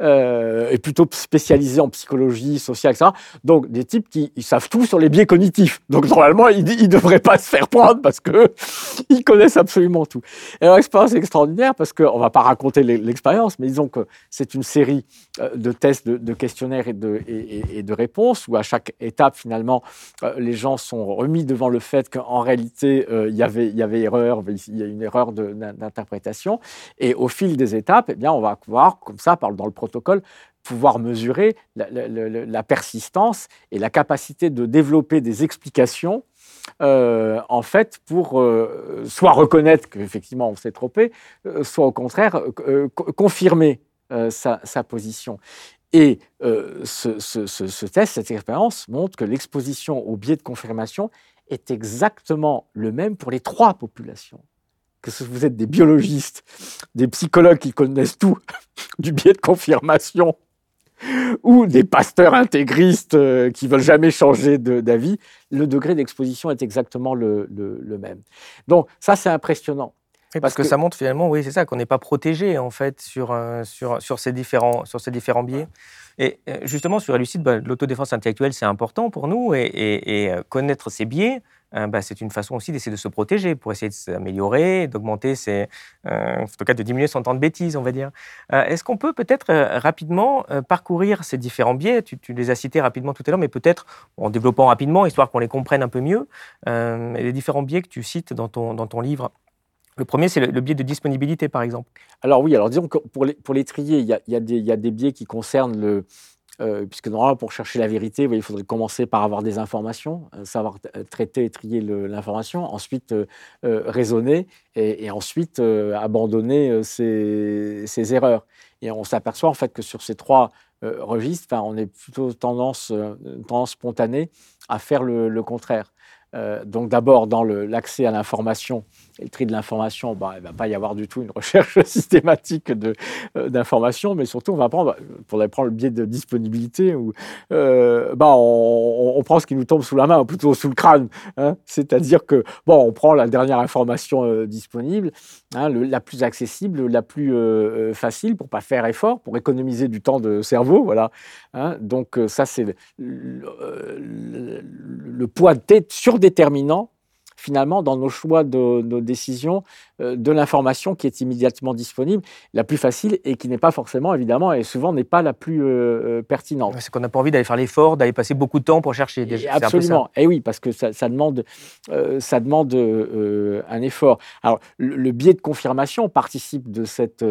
euh, est plutôt spécialisé en psychologie sociale, etc. Donc, des types qui savent tout sur les biais cognitifs. Donc, normalement, ils ne devraient pas se faire prendre parce qu'ils *laughs* connaissent absolument tout. Et leur expérience est extraordinaire parce qu'on ne va pas raconter l'expérience, mais disons que c'est une série euh, de tests, de, questionnaires et de, et, réponses où à chaque étape, finalement, euh, les gens sont remis devant le fait qu'en réalité, euh, il, y avait, erreur, il y a une erreur d'interprétation. Et au fil des étapes, eh bien, on va voir, comme ça, dans le pouvoir mesurer la, persistance et la capacité de développer des explications euh, en fait, pour euh, soit reconnaître qu'effectivement on s'est trompé, euh, soit au contraire confirmer sa, position. Et ce, ce, test, cette expérience montre que l'exposition au biais de confirmation est exactement le même pour les trois populations que vous êtes des biologistes, des psychologues qui connaissent tout *laughs* du biais de confirmation, ou des pasteurs intégristes euh, qui veulent jamais changer d'avis, le degré d'exposition est exactement le, même. Donc ça, c'est impressionnant. parce, que, ça montre finalement, oui, c'est ça, qu'on n'est pas protégé en fait sur, euh, sur, sur, ces différents, sur ces différents biais. Et euh, justement, sur Elucide, bah, l'autodéfense intellectuelle, c'est important pour nous et, et connaître ces biais, euh, bah, c'est une façon aussi d'essayer de se protéger pour essayer de s'améliorer, d'augmenter euh, en tout cas de diminuer son temps de bêtise, on va dire. Euh, est-ce qu'on peut peut-être rapidement parcourir ces différents biais? Tu, les as cités rapidement tout à l'heure, mais peut-être en développant rapidement, histoire qu'on les comprenne un peu mieux, les différents biais que tu cites dans ton, dans ton livre le premier, c'est le, biais de disponibilité, par exemple. Alors oui, alors disons que pour les, pour les trier, il, y y a, des biais qui concernent le, euh, puisque normalement, pour chercher la vérité, il faudrait commencer par avoir des informations, euh, savoir euh, traiter et trier l'information, ensuite raisonner et, ensuite abandonner ses, erreurs. Et on s'aperçoit en fait que sur ces trois registres, on est plutôt tendance, tendance spontanée à faire le contraire. donc d'abord dans l'accès à l'information, et le tri de l'information, bah, il ne va pas y avoir du tout une *laughs* recherche systématique euh, d'informations, mais surtout, on va prendre, pour prendre le biais de disponibilité, où, euh, bah, on, prend ce qui nous tombe sous la main, ou plutôt sous le crâne. Hein. C'est-à-dire que, bon, on prend la dernière information euh, disponible, hein, la plus accessible, la plus facile, pour ne pas faire effort, pour économiser du temps de cerveau. Voilà. Hein. Donc, ça, c'est le, le, poids surdéterminant finalement dans nos choix de nos décisions euh, de l'information qui est immédiatement disponible, la plus facile et qui n'est pas forcément, évidemment, et souvent n'est pas la plus euh, pertinente. C'est qu'on n'a pas envie d'aller faire l'effort, d'aller passer beaucoup de temps pour chercher. Des... Absolument. Et oui, parce que ça, demande, ça demande un effort. Alors, le, biais de confirmation participe de cette.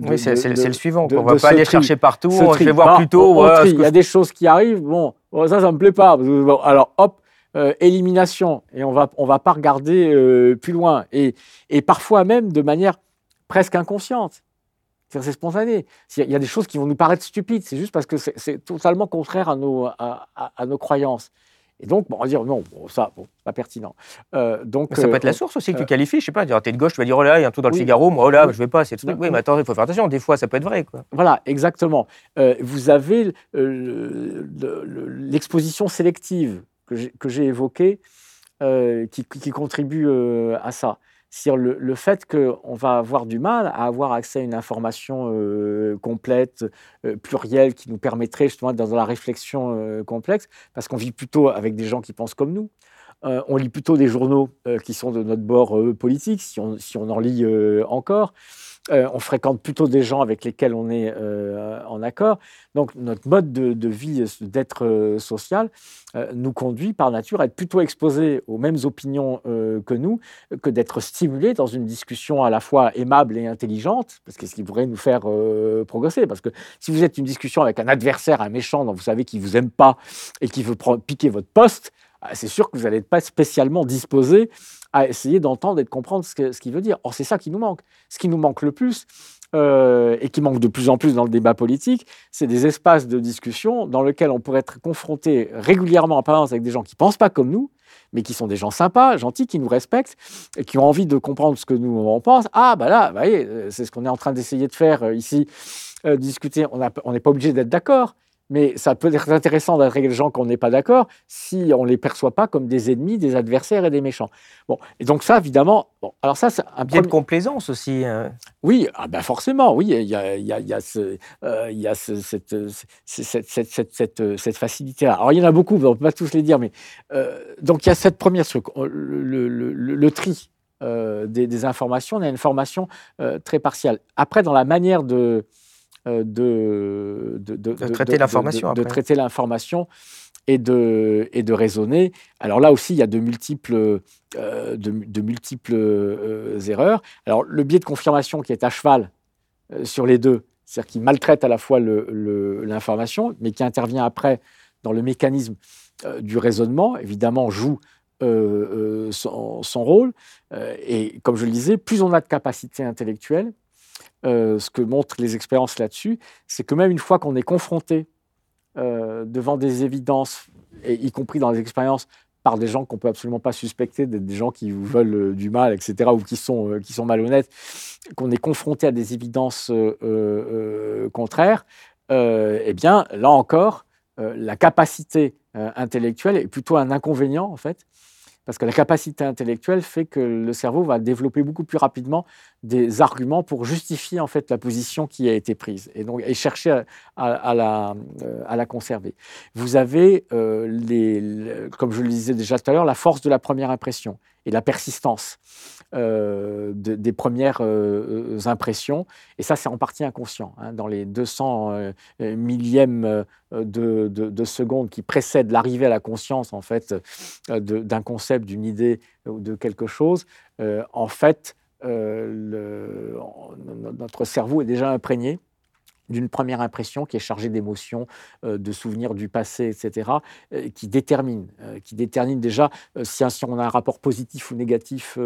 oui, c'est le suivant. on ne va pas aller chercher partout. Je vais voir plutôt. Il y a des choses qui arrivent. Bon, ça, ça me plaît pas. alors, hop, euh, élimination. Et on va, on va pas regarder euh, plus loin. Et, et, parfois même de manière presque inconsciente. C'est spontané. Il y a des choses qui vont nous paraître stupides. C'est juste parce que c'est totalement contraire à nos, à, à, nos croyances. Et donc, bon, on va dire non, ça, bon, pas pertinent. Euh, donc, ça peut être la source aussi que tu qualifies. Je sais pas, dire, es de gauche, tu vas dire, oh là, il y a un truc dans le Figaro, moi, oh là, je vais pas, c'est Oui, mais attends, il faut faire attention, des fois, ça peut être vrai. Quoi. Voilà, exactement. vous avez l'exposition sélective que j'ai évoqué euh, qui, qui, contribue euh, à ça. C'est le, fait qu'on va avoir du mal à avoir accès à une information euh, complète, plurielle, qui nous permettrait justement d'être dans la réflexion complexe, parce qu'on vit plutôt avec des gens qui pensent comme nous. on lit plutôt des journaux qui sont de notre bord politique, si on en lit encore. Euh, on fréquente plutôt des gens avec lesquels on est euh, en accord. Donc notre mode de, vie, d'être euh, social, nous conduit par nature à être plutôt exposés aux mêmes opinions que nous, que d'être stimulés dans une discussion à la fois aimable et intelligente, parce que ce qui pourrait nous faire progresser. Parce que si vous êtes une discussion avec un adversaire, un méchant dont vous savez qu'il ne vous aime pas et qui veut piquer votre poste, c'est sûr que vous n'allez pas spécialement disposé à essayer d'entendre et de comprendre ce qu'il veut dire. Or, c'est ça qui nous manque. Ce qui nous manque le plus, euh, et qui manque de plus en plus dans le débat politique, c'est des espaces de discussion dans lesquels on pourrait être confronté régulièrement en permanence avec des gens qui ne pensent pas comme nous, mais qui sont des gens sympas, gentils, qui nous respectent et qui ont envie de comprendre ce que nous on pense. Ah, bah là, voyez, c'est ce qu'on est en train d'essayer de faire euh, ici, euh, discuter. On n'est pas obligé d'être d'accord, mais ça peut être intéressant avec des gens qu'on n'est pas d'accord si on ne les perçoit pas comme des ennemis, des adversaires et des méchants. Bon, et donc ça, évidemment, bon, alors ça, c'est un biais de complaisance aussi. Hein. Oui, ah ben forcément, oui, il y a, il y a, il y a, ce, euh, il y a ce, cette, cette, cette, cette, cette facilité-là. Alors il y en a beaucoup, on ne peut pas tous les dire, mais euh, donc il y a cette première truc, le, le, le, tri euh, des, des, informations, on a une formation très partielle. Après, dans la manière de euh, de, de, traiter l'information. De, traiter l'information et de, et de raisonner. Alors là aussi, il y a de multiples, euh, de, multiples euh, erreurs. Alors le biais de confirmation qui est à cheval sur les deux, c'est-à-dire qui maltraite à la fois l'information, mais qui intervient après dans le mécanisme du raisonnement, évidemment, joue son, son, rôle. et comme je le disais, plus on a de capacité intellectuelle, euh, ce que montrent les expériences là-dessus, c'est que même une fois qu'on est confronté euh, devant des évidences, y compris dans les expériences par des gens qu'on peut absolument pas suspecter d'être des gens qui vous veulent euh, du mal, etc., ou qui sont, qui sont malhonnêtes, qu'on est confronté à des évidences contraires, eh bien, là encore, la capacité intellectuelle est plutôt un inconvénient, en fait, parce que la capacité intellectuelle fait que le cerveau va développer beaucoup plus rapidement des arguments pour justifier en fait la position qui a été prise et donc et chercher à, la, euh, à la, conserver. Vous avez, euh, les, comme je le disais déjà tout à l'heure, la force de la première impression et la persistance. Euh, des premières euh, euh, impressions. Et ça, c'est en partie inconscient. Hein. dans les 200 millièmes de, de, seconde qui précèdent l'arrivée à la conscience, en fait, d'un concept, d'une idée ou de quelque chose, en fait, notre cerveau est déjà imprégné d'une première impression qui est chargée d'émotions, euh, de souvenirs du passé, etc., euh, qui détermine, euh, qui détermine déjà si, on a un rapport positif ou négatif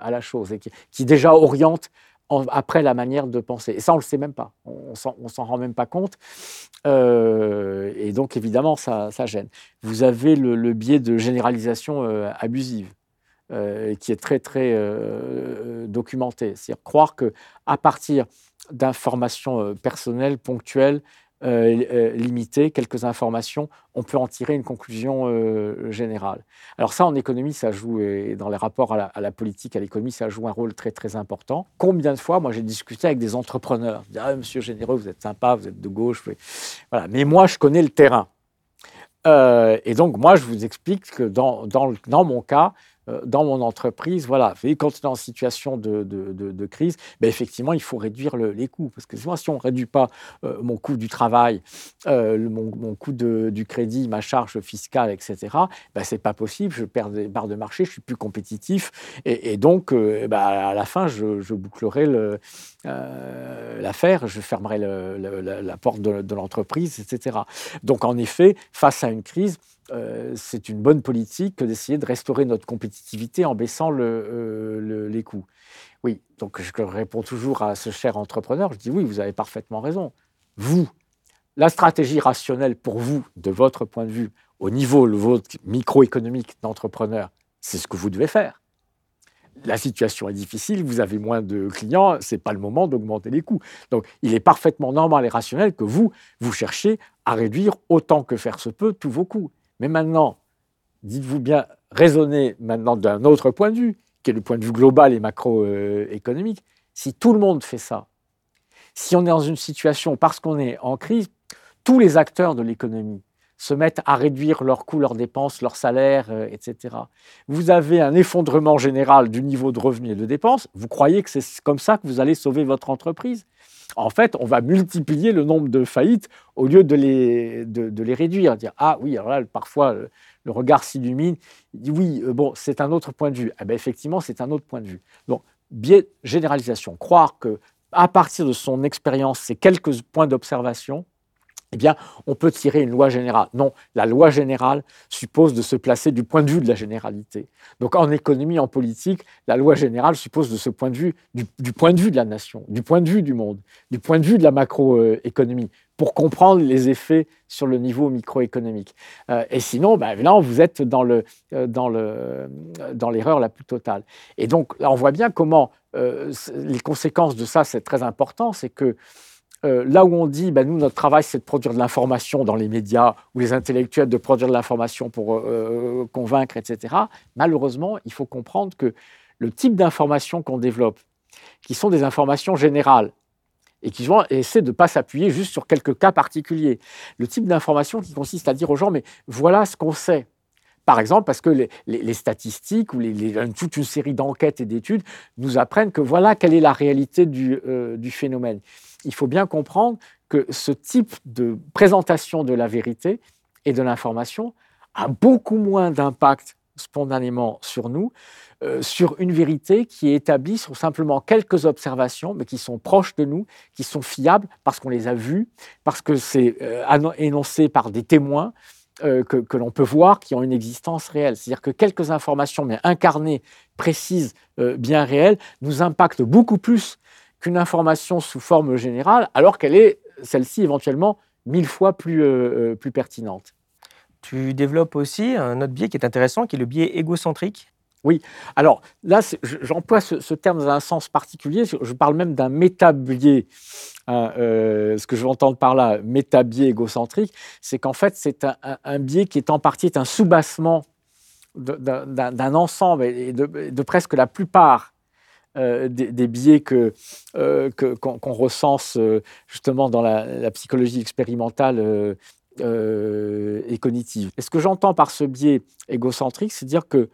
à la chose, et qui, déjà oriente après la manière de penser. Et ça, on ne le sait même pas, on ne s'en rend même pas compte, et donc évidemment, ça, gêne. Vous avez le, biais de généralisation abusive. qui est très très documenté. C'est-à-dire croire que à partir d'informations euh, personnelles, ponctuelles, euh, euh, limitées, quelques informations, on peut en tirer une conclusion générale. Alors ça, en économie, ça joue, et dans les rapports à la, politique, à l'économie, ça joue un rôle très très important. Combien de fois, moi, j'ai discuté avec des entrepreneurs, ah, Monsieur Généreux, vous êtes sympa, vous êtes de gauche, voilà. Mais moi, je connais le terrain. et donc, moi, je vous explique que dans, dans, mon cas, dans mon entreprise, voilà, quand on est en situation de, crise, ben effectivement, il faut réduire les coûts. Parce que si on ne réduit pas euh, mon coût du travail, euh, mon, coût du crédit, ma charge fiscale, etc., ben ce n'est pas possible. Je perds des barres de marché, je suis plus compétitif. Et, donc, ben à la fin, je, bouclerai l'affaire, je fermerai la porte de l'entreprise, etc. Donc, en effet, face à une crise, euh, c'est une bonne politique que d'essayer de restaurer notre compétitivité en baissant euh, les coûts. Oui, donc je réponds toujours à ce cher entrepreneur, je dis oui, vous avez parfaitement raison. Vous, la stratégie rationnelle pour vous, de votre point de vue, au niveau le vôtre microéconomique d'entrepreneur, c'est ce que vous devez faire. La situation est difficile, vous avez moins de clients, ce n'est pas le moment d'augmenter les coûts. Donc il est parfaitement normal et rationnel que vous, vous cherchiez à réduire autant que faire se peut tous vos coûts. Mais maintenant, dites-vous bien, raisonnez maintenant d'un autre point de vue, qui est le point de vue global et macroéconomique. Si tout le monde fait ça, si on est dans une situation, parce qu'on est en crise, tous les acteurs de l'économie se mettent à réduire leurs coûts, leurs dépenses, leurs salaires, euh, etc. Vous avez un effondrement général du niveau de revenus et de dépenses. Vous croyez que c'est comme ça que vous allez sauver votre entreprise? En fait, on va multiplier le nombre de faillites au lieu de les, de, les réduire. Dire, ah oui, alors là, parfois, le, regard s'illumine. Oui, euh, bon, c'est un autre point de vue. Eh effectivement, c'est un autre point de vue. Donc, biais généralisation. Croire que à partir de son expérience, ces quelques points d'observation, eh bien, on peut tirer une loi générale. Non, la loi générale suppose de se placer du point de vue de la généralité. Donc, en économie, en politique, la loi générale suppose de ce point de vue, du, point de vue de la nation, du point de vue du monde, du point de vue de la macroéconomie, pour comprendre les effets sur le niveau microéconomique. Euh, et sinon, ben, là, vous êtes dans, le, euh, dans, le, dans l'erreur la plus totale. Et donc, là, on voit bien comment euh, les conséquences de ça, c'est très important, c'est que euh, là où on dit, ben, nous, notre travail, c'est de produire de l'information dans les médias, ou les intellectuels de produire de l'information pour euh, euh, convaincre, etc., malheureusement, il faut comprendre que le type d'information qu'on développe, qui sont des informations générales, et qui vont essayer de ne pas s'appuyer juste sur quelques cas particuliers. Le type d'information qui consiste à dire aux gens, mais voilà ce qu'on sait. Par exemple, parce que les, statistiques ou toute une série d'enquêtes et d'études nous apprennent que voilà quelle est la réalité du, du phénomène il faut bien comprendre que ce type de présentation de la vérité et de l'information a beaucoup moins d'impact spontanément sur nous, euh, sur une vérité qui est établie sur simplement quelques observations, mais qui sont proches de nous, qui sont fiables parce qu'on les a vues, parce que c'est euh, énoncé par des témoins euh, que, que l'on peut voir, qui ont une existence réelle. C'est-à-dire que quelques informations, mais incarnées, précises, bien réelles, nous impactent beaucoup plus qu'une information sous forme générale, alors qu'elle est, celle-ci, éventuellement mille fois plus, euh, euh, plus pertinente. Tu développes aussi un autre biais qui est intéressant, qui est le biais égocentrique. Oui, alors là, j'emploie ce, terme dans un sens particulier. Je parle même d'un métabiais. Hein, euh, ce que je veux entendre par là, métabiais égocentrique, c'est qu'en fait, c'est un, biais qui est en partie un soubassement d'un ensemble et de, presque la plupart euh, des, biais euh, qu'on, recense euh, justement dans la, psychologie expérimentale et cognitive. Et ce que j'entends par ce biais égocentrique, c'est dire que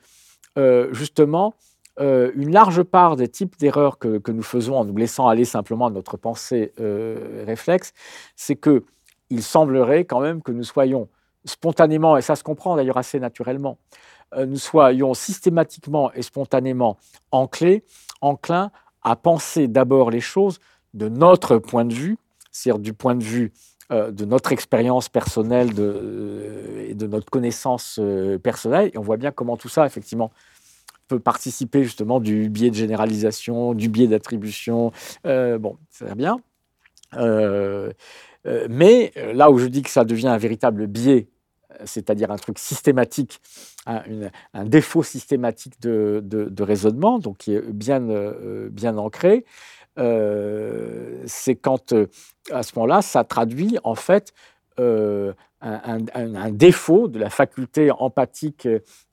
justement, une large part des types d'erreurs que, que, nous faisons en nous laissant aller simplement à notre pensée réflexe, c'est que il semblerait quand même que nous soyons spontanément, et ça se comprend d'ailleurs assez naturellement, nous soyons systématiquement et spontanément enclés enclin à penser d'abord les choses de notre point de vue, c'est-à-dire du point de vue euh, de notre expérience personnelle euh, et de notre connaissance euh, personnelle. Et on voit bien comment tout ça, effectivement, peut participer justement du biais de généralisation, du biais d'attribution. bon, c'est bien. mais là où je dis que ça devient un véritable biais c'est-à-dire un truc systématique, un, défaut systématique de, raisonnement, donc qui est bien, euh, bien ancré, euh, c'est quand, euh, à ce moment-là, ça traduit en fait un, défaut de la faculté empathique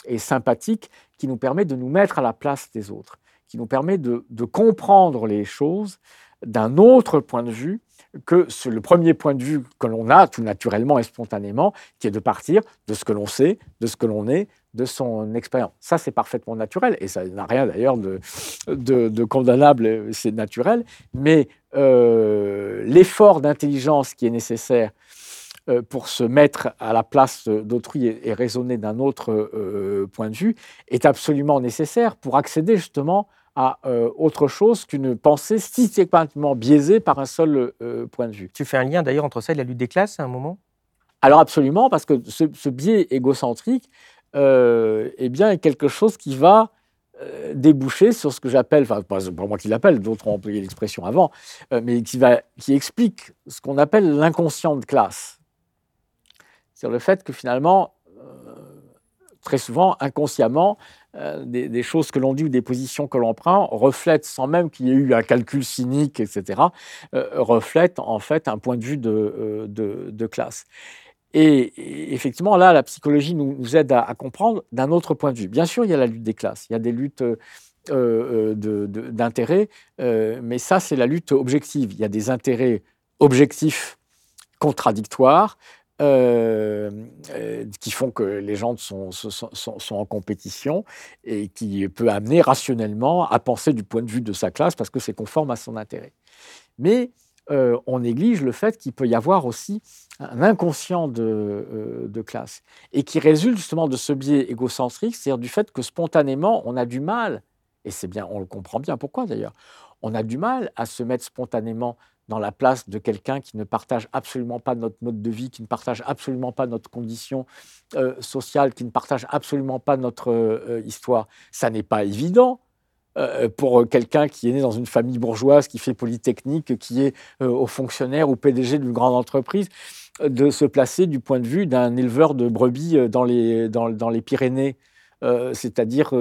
et sympathique qui nous permet de nous mettre à la place des autres, qui nous permet de comprendre les choses d'un autre point de vue que le premier point de vue que l'on a tout naturellement et spontanément, qui est de partir de ce que l'on sait, de ce que l'on est, de son expérience. Ça, c'est parfaitement naturel, et ça n'a rien d'ailleurs de, de, condamnable, c'est naturel, mais euh, l'effort d'intelligence qui est nécessaire euh, pour se mettre à la place d'autrui et, raisonner d'un autre euh, point de vue est absolument nécessaire pour accéder justement à autre chose qu'une pensée systématiquement biaisée par un seul point de vue. Tu fais un lien d'ailleurs entre ça et la lutte des classes à un moment? Alors absolument, parce que ce, ce biais égocentrique euh, eh bien, quelque chose qui va euh, déboucher sur ce que j'appelle, enfin, pas moi qui l'appelle, d'autres ont employé l'expression avant, euh, mais qui, va, qui explique ce qu'on appelle l'inconscient de classe. C'est le fait que finalement, très souvent, inconsciemment, des, choses que l'on dit ou des positions que l'on prend reflètent, sans même qu'il y ait eu un calcul cynique, etc., reflètent en fait un point de vue de, de classe. Et, effectivement, là, la psychologie nous, aide à, comprendre d'un autre point de vue. Bien sûr, il y a la lutte des classes, il y a des luttes euh, euh, d'intérêts, euh, mais ça, c'est la lutte objective. Il y a des intérêts objectifs contradictoires qui font que les gens sont, en compétition et qui peut amener rationnellement à penser du point de vue de sa classe parce que c'est conforme à son intérêt. Mais on néglige le fait qu'il peut y avoir aussi un inconscient euh, de, classe, et qui résulte justement de ce biais égocentrique, c'est-à-dire du fait que spontanément, on a du mal, et c'est bien, on le comprend bien pourquoi d'ailleurs, on a du mal à se mettre spontanément dans la place de quelqu'un qui ne partage absolument pas notre mode de vie, qui ne partage absolument pas notre condition euh, sociale, qui ne partage absolument pas notre euh, histoire. Ça n'est pas évident. Euh, pour quelqu'un qui est né dans une famille bourgeoise, qui fait polytechnique, qui est euh, au fonctionnaire ou PDG d'une grande entreprise, euh, de se placer du point de vue d'un éleveur de brebis dans les, dans les Pyrénées. C'est-à-dire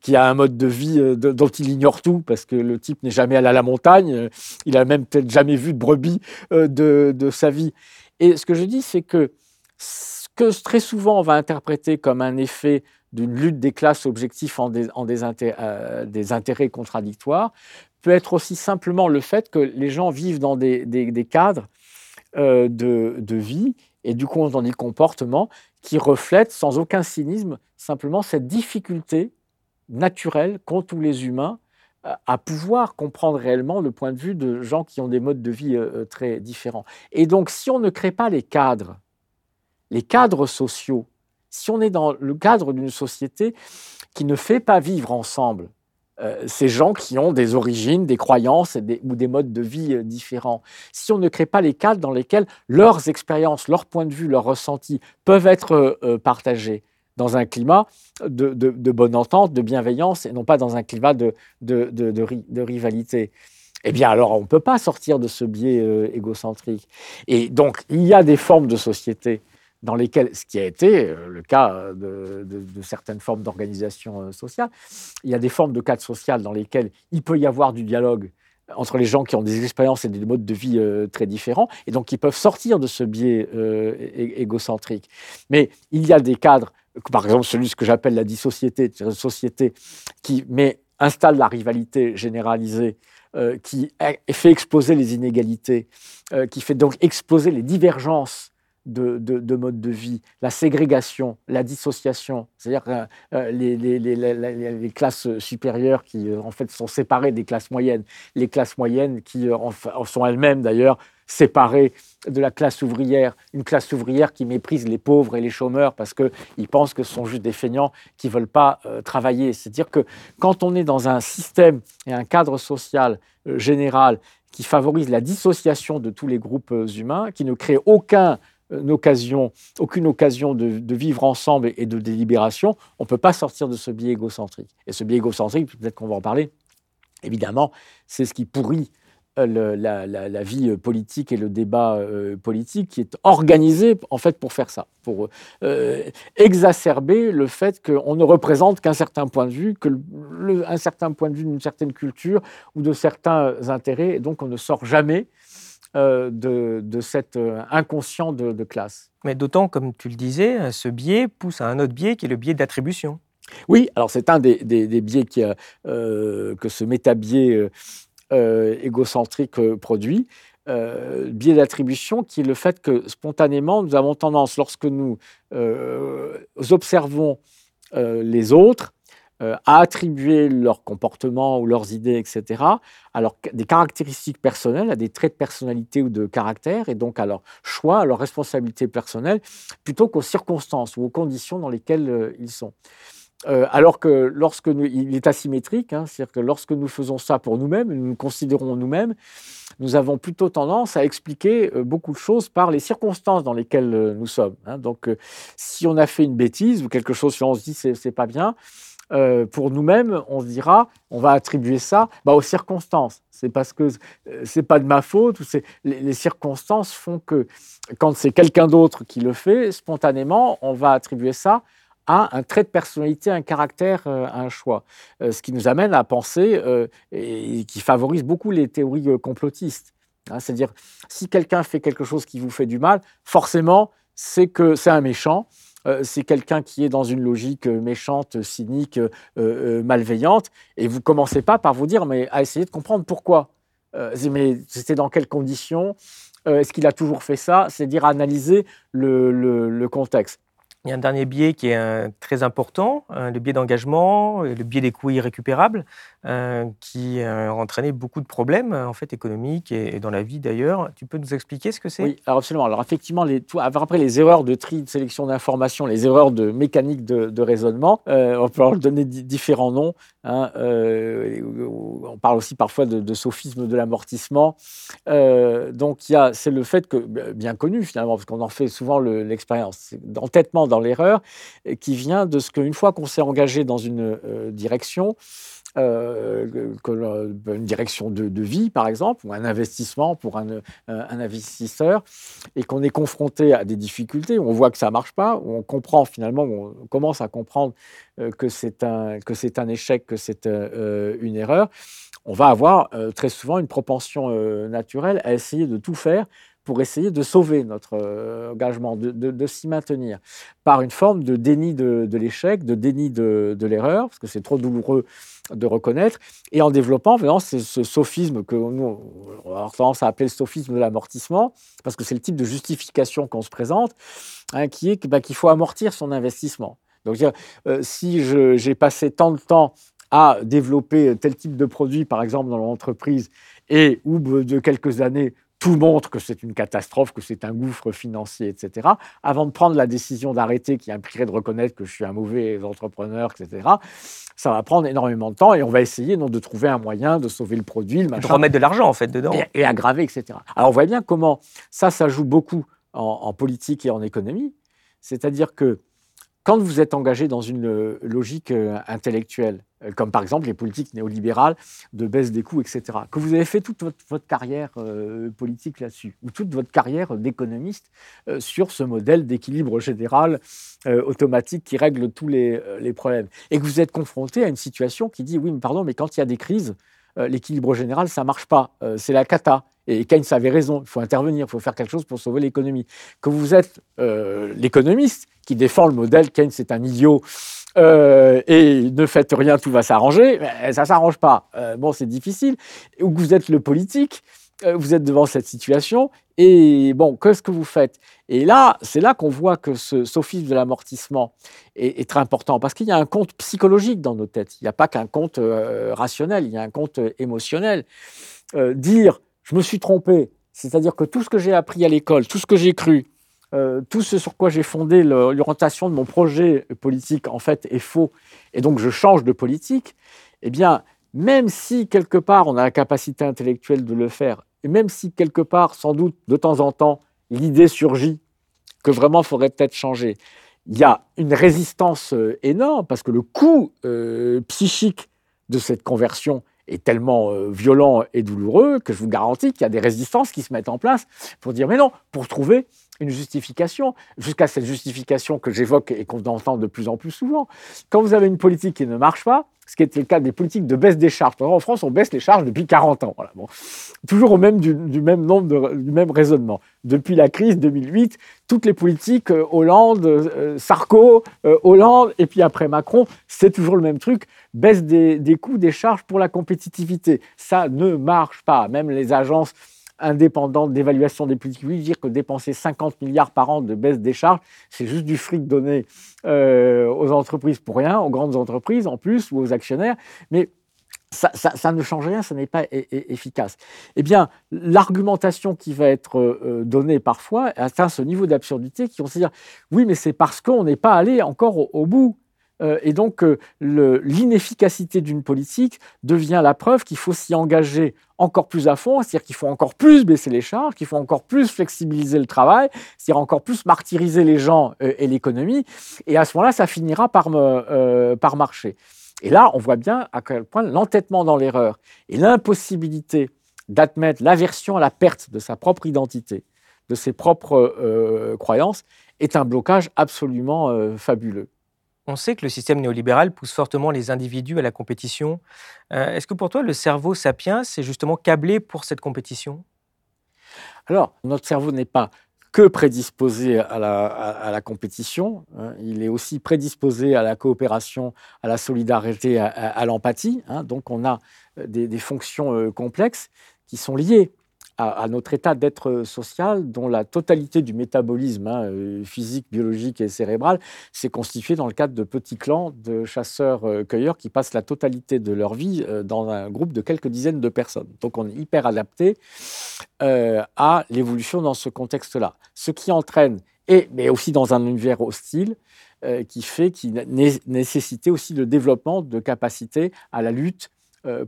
qui a un mode de vie dont il ignore tout, parce que le type n'est jamais allé à la montagne, il a même peut-être jamais vu de brebis de, sa vie. Et ce que je dis, c'est que ce que très souvent on va interpréter comme un effet d'une lutte des classes objectifs en, des, euh, intérêts, contradictoires, peut être aussi simplement le fait que les gens vivent dans des, cadres euh, de, vie et du coup dans des comportements qui reflètent sans aucun cynisme simplement cette difficulté naturelle qu'ont tous les humains euh, à pouvoir comprendre réellement le point de vue de gens qui ont des modes de vie très différents. Et donc si on ne crée pas les cadres, les cadres sociaux si on est dans le cadre d'une société qui ne fait pas vivre ensemble euh, ces gens qui ont des origines, des croyances ou des modes de vie euh, différents, si on ne crée pas les cadres dans lesquels leurs expériences, leurs points de vue, leurs ressentis peuvent être euh, partagés dans un climat de, bonne entente, de bienveillance, et non pas dans un climat de rivalité, eh bien alors on ne peut pas sortir de ce biais égocentrique. Et donc il y a des formes de société dans lesquels, ce qui a été euh, le cas de, certaines formes d'organisation euh, sociale, il y a des formes de cadre social dans lesquels il peut y avoir du dialogue entre les gens qui ont des expériences et des modes de vie euh, très différents, et donc qui peuvent sortir de ce biais égocentrique. Mais il y a des cadres, par exemple celui que j'appelle la dissociété, une société qui met, installe la rivalité généralisée, qui fait exploser les inégalités, qui fait donc exploser les divergences de, de, mode de vie, la ségrégation, la dissociation, c'est-à-dire euh, euh, les, classes supérieures qui euh, en fait sont séparées des classes moyennes, les classes moyennes qui sont elles-mêmes d'ailleurs séparées de la classe ouvrière, une classe ouvrière qui méprise les pauvres et les chômeurs parce qu'ils pensent que ce sont juste des feignants qui ne veulent pas travailler. C'est-à-dire que quand on est dans un système et un cadre social général qui favorise la dissociation de tous les groupes humains, qui ne crée aucun occasion, aucune occasion de, vivre ensemble et de délibération, on ne peut pas sortir de ce biais égocentrique. Et ce biais égocentrique, peut-être qu'on va en parler, évidemment, c'est ce qui pourrit euh, la, vie politique et le débat euh, politique qui est organisé en fait pour faire ça, pour euh, exacerber le fait qu'on ne représente qu'un certain point de vue, que un certain point de vue d'une certaine culture ou de certains intérêts, et donc on ne sort jamais euh, de, cet euh, inconscient de, classe. Mais d'autant, comme tu le disais, ce biais pousse à un autre biais qui est le biais d'attribution. Oui, alors c'est un des, biais qui, euh, que ce métabiais égocentrique produit. biais d'attribution qui est le fait que spontanément, nous avons tendance, lorsque nous observons les autres, euh, à attribuer leur comportement ou leurs idées, etc., à des caractéristiques personnelles, à des traits de personnalité ou de caractère, et donc à leur choix, à leur responsabilité personnelle, plutôt qu'aux circonstances ou aux conditions dans lesquelles euh, ils sont. Euh, alors que lorsque nous, il est asymétrique, hein, c'est-à-dire que lorsque nous faisons ça pour nous-mêmes, nous nous considérons nous-mêmes, nous avons plutôt tendance à expliquer beaucoup de choses par les circonstances dans lesquelles nous sommes. Hein. Donc, si on a fait une bêtise ou quelque chose, si on se dit c'est, c'est pas bien, euh, pour nous-mêmes, on se dira, on va attribuer ça bah, aux circonstances. C'est parce que euh, c'est pas de ma faute. Ou les, les, circonstances font que quand c'est quelqu'un d'autre qui le fait, spontanément, on va attribuer ça à un trait de personnalité, un caractère, euh, un choix. ce qui nous amène à penser et qui favorise beaucoup les théories complotistes. Hein. C'est-à-dire, si quelqu'un fait quelque chose qui vous fait du mal, forcément, c'est que c'est un méchant euh, c'est quelqu'un qui est dans une logique euh, méchante, cynique, euh, malveillante, et vous commencez pas par vous dire, mais à essayer de comprendre pourquoi. mais c'était dans quelles conditions Est-ce qu'il a toujours fait ça? C'est dire analyser le contexte. Il y a un dernier biais qui est euh, très important, euh, le biais d'engagement, le biais des coûts irrécupérables, euh, qui a entraîné beaucoup de problèmes en fait économiques et, dans la vie d'ailleurs. Tu peux nous expliquer ce que c'est? Oui, absolument. Alors effectivement, après les erreurs de tri, de sélection d'informations, les erreurs de mécanique de, raisonnement, on peut leur donner différents noms. Hein, on parle aussi parfois de, sophisme de l'amortissement. donc c'est le fait que, bien connu finalement, parce qu'on en fait souvent l'expérience, d'entêtement dans l'erreur, qui vient de ce qu'une fois qu'on s'est engagé dans une euh, direction, euh, une direction de, vie, par exemple, ou un investissement pour un, euh, investisseur, et qu'on est confronté à des difficultés, où on voit que ça ne marche pas, où on comprend finalement, où on commence à comprendre que c'est un, que c'est un échec, que c'est une erreur, on va avoir très souvent une propension naturelle à essayer de tout faire pour essayer de sauver notre euh, engagement, de, s'y maintenir, par une forme de déni de, l'échec, de déni de, l'erreur, parce que c'est trop douloureux de reconnaître, et en développant vraiment ce, sophisme que nous, on a tendance à appeler le sophisme de l'amortissement, parce que c'est le type de justification qu'on se présente, hein, qui est bah, qu'il faut amortir son investissement. Donc, euh, si j'ai passé tant de temps à développer tel type de produit, par exemple, dans l'entreprise, et ou de quelques années, tout montre que c'est une catastrophe, que c'est un gouffre financier, etc., avant de prendre la décision d'arrêter, qui impliquerait de reconnaître que je suis un mauvais entrepreneur, etc., ça va prendre énormément de temps et on va essayer donc, de trouver un moyen de sauver le produit, le machin. De remettre de l'argent, en fait, dedans. Et, aggraver, etc. Alors, on voit bien comment ça, ça joue beaucoup en politique et en économie. C'est-à-dire que quand vous êtes engagé dans une euh, logique euh, intellectuelle, euh, comme par exemple les politiques néolibérales de baisse des coûts, etc., que vous avez fait toute votre, carrière politique là-dessus, ou toute votre carrière d'économiste sur ce modèle d'équilibre général automatique qui règle tous les, problèmes, et que vous êtes confronté à une situation qui dit, oui, mais pardon, mais quand il y a des crises, l'équilibre général, ça ne marche pas, c'est la cata. Et Keynes avait raison, il faut intervenir, il faut faire quelque chose pour sauver l'économie. Que vous êtes l'économiste qui défend le modèle Keynes est un idiot euh, et ne faites rien, tout va s'arranger, ça ne s'arrange pas. Euh, bon, c'est difficile. Ou vous êtes le politique, euh, vous êtes devant cette situation, et bon, qu'est-ce que vous faites? Et là, c'est là qu'on voit que ce sophisme de l'amortissement est, très important, parce qu'il y a un compte psychologique dans nos têtes. Il n'y a pas qu'un compte rationnel, il y a un compte émotionnel. dire, je me suis trompé, c'est-à-dire que tout ce que j'ai appris à l'école, tout ce que j'ai cru, euh, tout ce sur quoi j'ai fondé l'orientation de mon projet politique, en fait, est faux, et donc je change de politique, eh bien, même si quelque part on a la capacité intellectuelle de le faire, et même si quelque part, sans doute, de temps en temps, l'idée surgit que vraiment il faudrait peut-être changer, il y a une résistance euh, énorme, parce que le coût euh, psychique de cette conversion est tellement violent et douloureux que je vous garantis qu'il y a des résistances qui se mettent en place pour dire mais non, pour trouver une justification, jusqu'à cette justification que j'évoque et qu'on entend de plus en plus souvent. Quand vous avez une politique qui ne marche pas, ce qui était le cas des politiques de baisse des charges. En France, on baisse les charges depuis 40 ans. Voilà, bon. Toujours au même, du, même nombre, du même raisonnement. Depuis la crise 2008, toutes les politiques, euh, Hollande, euh, Sarko, euh, Hollande, et puis après Macron, c'est toujours le même truc, baisse des, des coûts, des charges pour la compétitivité. Ça ne marche pas. Même les agences indépendante d'évaluation des politiques publiques dire que dépenser 50 milliards par an de baisse des charges, c'est juste du fric donné euh, aux entreprises pour rien, aux grandes entreprises en plus, ou aux actionnaires. Mais ça, ne change rien, ça n'est pas efficace. Eh bien, l'argumentation qui va être euh, donnée parfois atteint ce niveau d'absurdité qui vont se dire oui, mais c'est parce qu'on n'est pas allé encore au bout. Euh, et donc, euh, l'inefficacité d'une politique devient la preuve qu'il faut s'y engager encore plus à fond, c'est-à-dire qu'il faut encore plus baisser les charges, qu'il faut encore plus flexibiliser le travail, c'est-à-dire encore plus martyriser les gens euh, et l'économie. Et à ce moment-là, ça finira par, par marcher. Et là, on voit bien à quel point l'entêtement dans l'erreur et l'impossibilité d'admettre l'aversion à la perte de sa propre identité, de ses propres croyances, est un blocage absolument fabuleux. On sait que le système néolibéral pousse fortement les individus à la compétition. Euh, est-ce que pour toi, le cerveau sapiens est justement câblé pour cette compétition? Alors, notre cerveau n'est pas que prédisposé à la, compétition, hein. il est aussi prédisposé à la coopération, à la solidarité, à, l'empathie. Hein. donc on a euh, des, fonctions euh, complexes qui sont liées à, notre état d'être social, dont la totalité du métabolisme hein, euh, physique, biologique et cérébral s'est constituée dans le cadre de petits clans de chasseurs-cueilleurs qui passent la totalité de leur vie euh, dans un groupe de quelques dizaines de personnes. Donc on est hyper adapté euh, à l'évolution dans ce contexte-là. Ce qui entraîne, et, mais aussi dans un univers hostile, qui fait qu'il nécessitait aussi le développement de capacités à la lutte euh,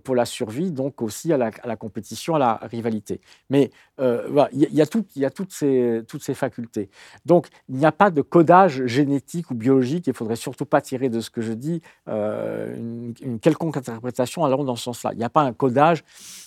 pour la survie, donc aussi à la, compétition, à la rivalité. Mais euh, il y, a, toutes, ces, toutes ces facultés. Donc il n'y a pas de codage génétique ou biologique, il ne faudrait surtout pas tirer de ce que je dis euh, une, quelconque interprétation allant dans ce sens-là. Il n'y a pas un codage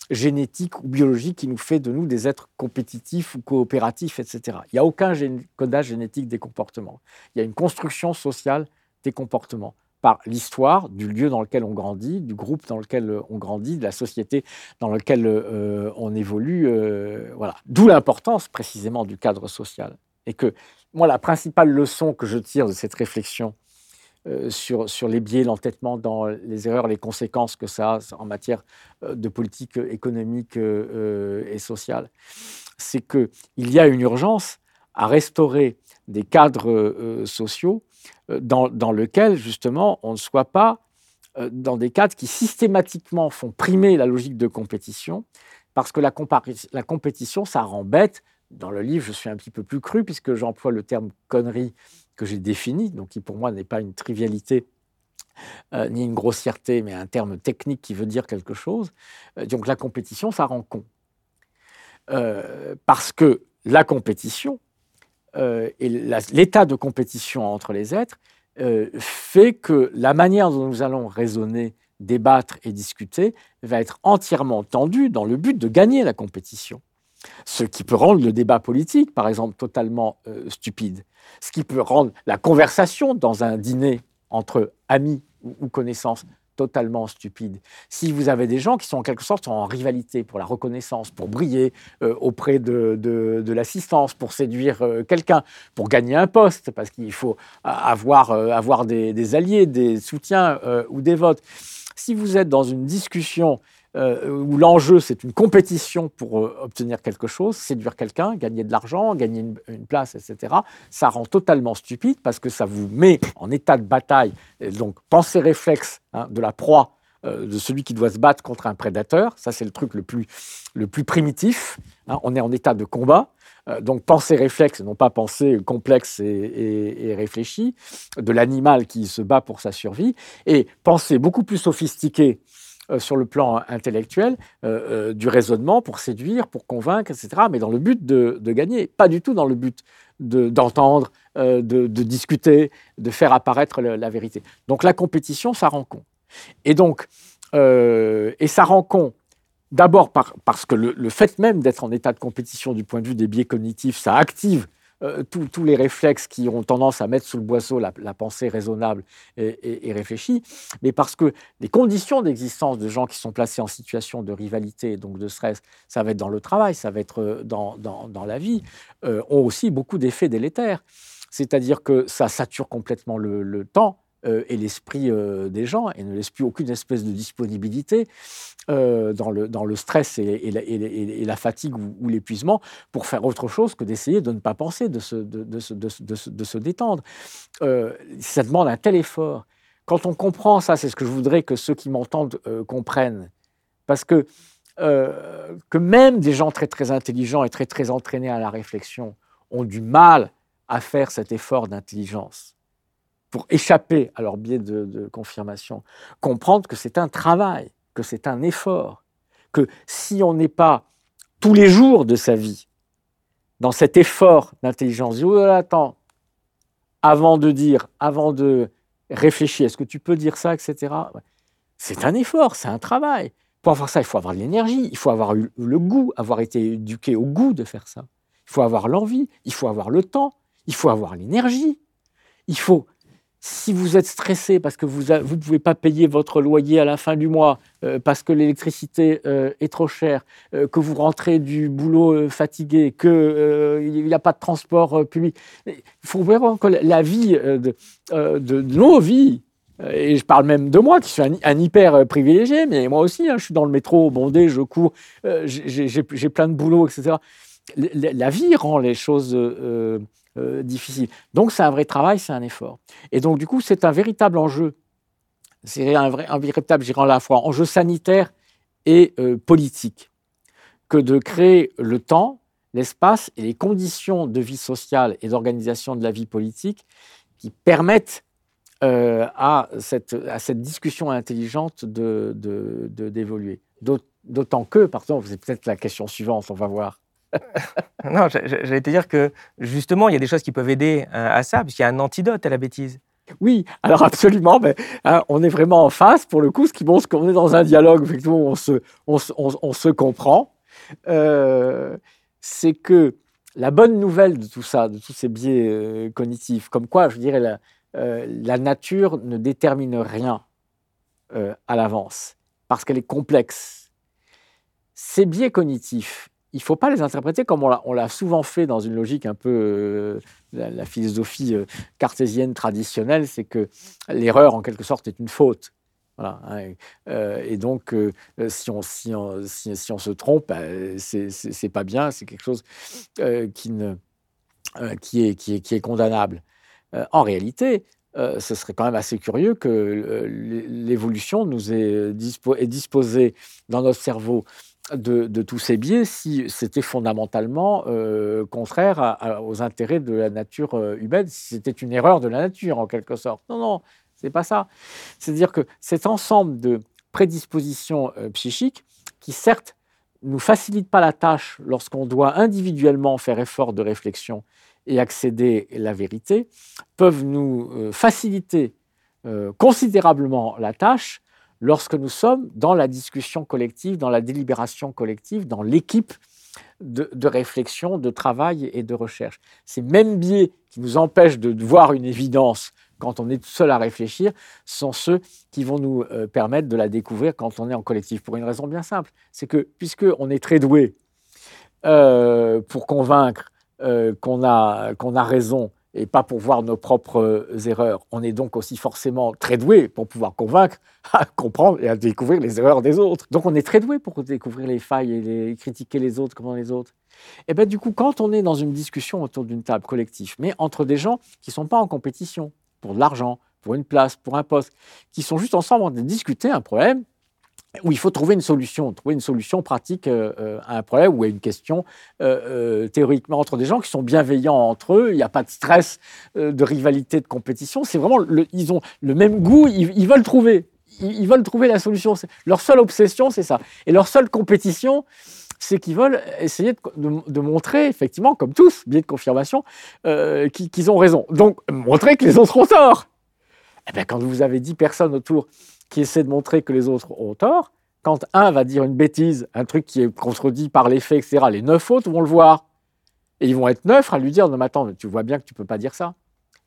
génétique ou biologique qui nous fait de nous des êtres compétitifs ou coopératifs, etc. Il n'y a aucun codage génétique des comportements. Il y a une construction sociale des comportements par l'histoire du lieu dans lequel on grandit, du groupe dans lequel euh, on grandit, de la société dans laquelle euh, on évolue. Euh, voilà. D'où l'importance précisément du cadre social. Et que moi, la principale leçon que je tire de cette réflexion sur, sur les biais, l'entêtement dans les erreurs, les conséquences que ça a en matière de politique économique et sociale, c'est qu'il y a une urgence à restaurer des cadres sociaux dans, dans, lequel, justement, on ne soit pas euh, dans des cadres qui systématiquement font primer la logique de compétition, parce que la, la compétition, ça rend bête. Dans le livre, je suis un petit peu plus cru, puisque j'emploie le terme connerie que j'ai défini, donc qui pour moi n'est pas une trivialité euh, ni une grossièreté, mais un terme technique qui veut dire quelque chose. donc la compétition, ça rend con. parce que la compétition, euh, et l'état de compétition entre les êtres euh, fait que la manière dont nous allons raisonner, débattre et discuter va être entièrement tendue dans le but de gagner la compétition. Ce qui peut rendre le débat politique, par exemple, totalement euh, stupide. Ce qui peut rendre la conversation dans un dîner entre amis ou connaissances totalement stupide. Si vous avez des gens qui sont en quelque sorte en rivalité pour la reconnaissance, pour briller euh, auprès de, de, l'assistance, pour séduire euh, quelqu'un, pour gagner un poste, parce qu'il faut avoir, euh, avoir des, des, alliés, des soutiens ou des votes. Si vous êtes dans une discussion euh, où l'enjeu, c'est une compétition pour euh, obtenir quelque chose, séduire quelqu'un, gagner de l'argent, gagner une, place, etc., ça rend totalement stupide parce que ça vous met en état de bataille. Donc, pensée réflexe hein, de la proie, euh, de celui qui doit se battre contre un prédateur, ça, c'est le truc le plus, primitif. Hein. on est en état de combat. donc, pensée réflexe, non pas pensée complexe et, et, et réfléchie, de l'animal qui se bat pour sa survie, et pensée beaucoup plus sophistiquée euh, sur le plan intellectuel euh, euh, du raisonnement pour séduire, pour convaincre, etc., mais dans le but de, gagner, pas du tout dans le but d'entendre, de, discuter, de faire apparaître la, vérité. Donc la compétition, ça rend con. Et donc, et ça rend con d'abord parce que le, fait même d'être en état de compétition du point de vue des biais cognitifs, ça active euh, tous les réflexes qui ont tendance à mettre sous le boisseau la, pensée raisonnable et, réfléchie, mais parce que les conditions d'existence de gens qui sont placés en situation de rivalité, donc de stress, ça va être dans le travail, ça va être euh, dans, dans, la vie, ont aussi beaucoup d'effets délétères. C'est-à-dire que ça sature complètement le temps, euh, et l'esprit euh, des gens et ne laisse plus aucune espèce de disponibilité euh, dans, le, stress et, la, fatigue ou, l'épuisement pour faire autre chose que d'essayer de ne pas penser, de se, de se détendre. ça demande un tel effort. Quand on comprend ça, c'est ce que je voudrais que ceux qui m'entendent comprennent. Parce que, que même des gens très très intelligents et très très entraînés à la réflexion ont du mal à faire cet effort d'intelligence pour échapper à leur biais de, confirmation, comprendre que c'est un travail, que c'est un effort, que si on n'est pas tous les jours de sa vie dans cet effort d'intelligence, oh attends, avant de dire, avant de réfléchir, est-ce que tu peux dire ça, etc. C'est un effort, c'est un travail. Pour avoir ça, il faut avoir l'énergie, il faut avoir eu le goût, avoir été éduqué au goût de faire ça. Il faut avoir l'envie, il faut avoir le temps, il faut avoir l'énergie. Il faut si vous êtes stressé parce que vous ne pouvez pas payer votre loyer à la fin du mois, euh, parce que l'électricité euh, est trop chère, euh, que vous rentrez du boulot fatigué, qu'il n'y a pas de transport public, il faut vraiment que la vie de, nos vies, et je parle même de moi qui suis un, hyper privilégié, mais moi aussi, hein, je suis dans le métro bondé, je cours, j'ai plein de boulot, etc. La, vie rend les choses euh, difficile. Donc c'est un vrai travail, c'est un effort. Et donc du coup, c'est un véritable enjeu. C'est un, vrai, un véritable, à la fois enjeu sanitaire et euh, politique que de créer le temps, l'espace et les conditions de vie sociale et d'organisation de la vie politique qui permettent euh, à, cette, à, cette, discussion intelligente d'évoluer. De, D'autant que, pardon, c'est peut-être la question suivante, on va voir. *laughs* non, j'allais te dire que justement, il y a des choses qui peuvent aider euh, à ça, puisqu'il y a un antidote à la bêtise. Oui, alors absolument, hein, on est vraiment en face, pour le coup, ce qui montre qu'on est dans un dialogue, effectivement, on se, comprend. Euh, c'est que la bonne nouvelle de tout ça, de tous ces biais euh, cognitifs, comme quoi, je dirais, la nature ne détermine rien à l'avance, parce qu'elle est complexe. Ces biais cognitifs, il ne faut pas les interpréter comme on l'a souvent fait dans une logique un peu euh, la, philosophie euh, cartésienne traditionnelle, c'est que l'erreur en quelque sorte est une faute. Hein, euh, et donc, si, on, se trompe, bah, c'est pas bien, c'est quelque chose qui, est, condamnable. en réalité, ce serait quand même assez curieux que l'évolution nous ait est disposée dans notre cerveau de, tous ces biais si c'était fondamentalement euh, contraire aux intérêts de la nature euh, humaine, si c'était une erreur de la nature en quelque sorte. Non, non, c'est pas ça. C'est-à-dire que cet ensemble de prédispositions euh, psychiques qui certes nous facilitent pas la tâche lorsqu'on doit individuellement faire effort de réflexion et accéder à la vérité, peuvent nous faciliter considérablement la tâche lorsque nous sommes dans la discussion collective, dans la délibération collective, dans l'équipe de, réflexion, de travail et de recherche. Ces mêmes biais qui nous empêchent de voir une évidence quand on est tout seul à réfléchir sont ceux qui vont nous euh, permettre de la découvrir quand on est en collectif. Pour une raison bien simple, c'est que puisqu'on est très doué euh, pour convaincre euh, qu'on a raison et pas pour voir nos propres euh, erreurs. On est donc aussi forcément très doué pour pouvoir convaincre, *laughs* à comprendre et à découvrir les erreurs des autres. Donc on est très doué pour découvrir les failles et critiquer les autres comme les autres. Et bien du coup, quand on est dans une discussion autour d'une table collective, mais entre des gens qui ne sont pas en compétition pour de l'argent, pour une place, pour un poste, qui sont juste ensemble en train de discuter un problème, où il faut trouver une solution, trouver une solution pratique euh, euh, à un problème ou à une question euh, théoriquement entre des gens qui sont bienveillants entre eux. Il n'y a pas de stress, de rivalité, de compétition. C'est vraiment, ils ont le même goût. Ils, veulent trouver, ils, veulent trouver la solution. Leur seule obsession, c'est ça. Et leur seule compétition, c'est qu'ils veulent essayer de, montrer, effectivement, comme tous, biais de confirmation, qu'ils ont raison. Donc, montrer que les autres ont tort. Eh bien, quand vous avez dix personnes autour qui essaie de montrer que les autres ont tort, quand un va dire une bêtise, un truc qui est contredit par les faits, etc., les neuf autres vont le voir. Et ils vont être neufs à lui dire, non mais attends, tu vois bien que tu ne peux pas dire ça,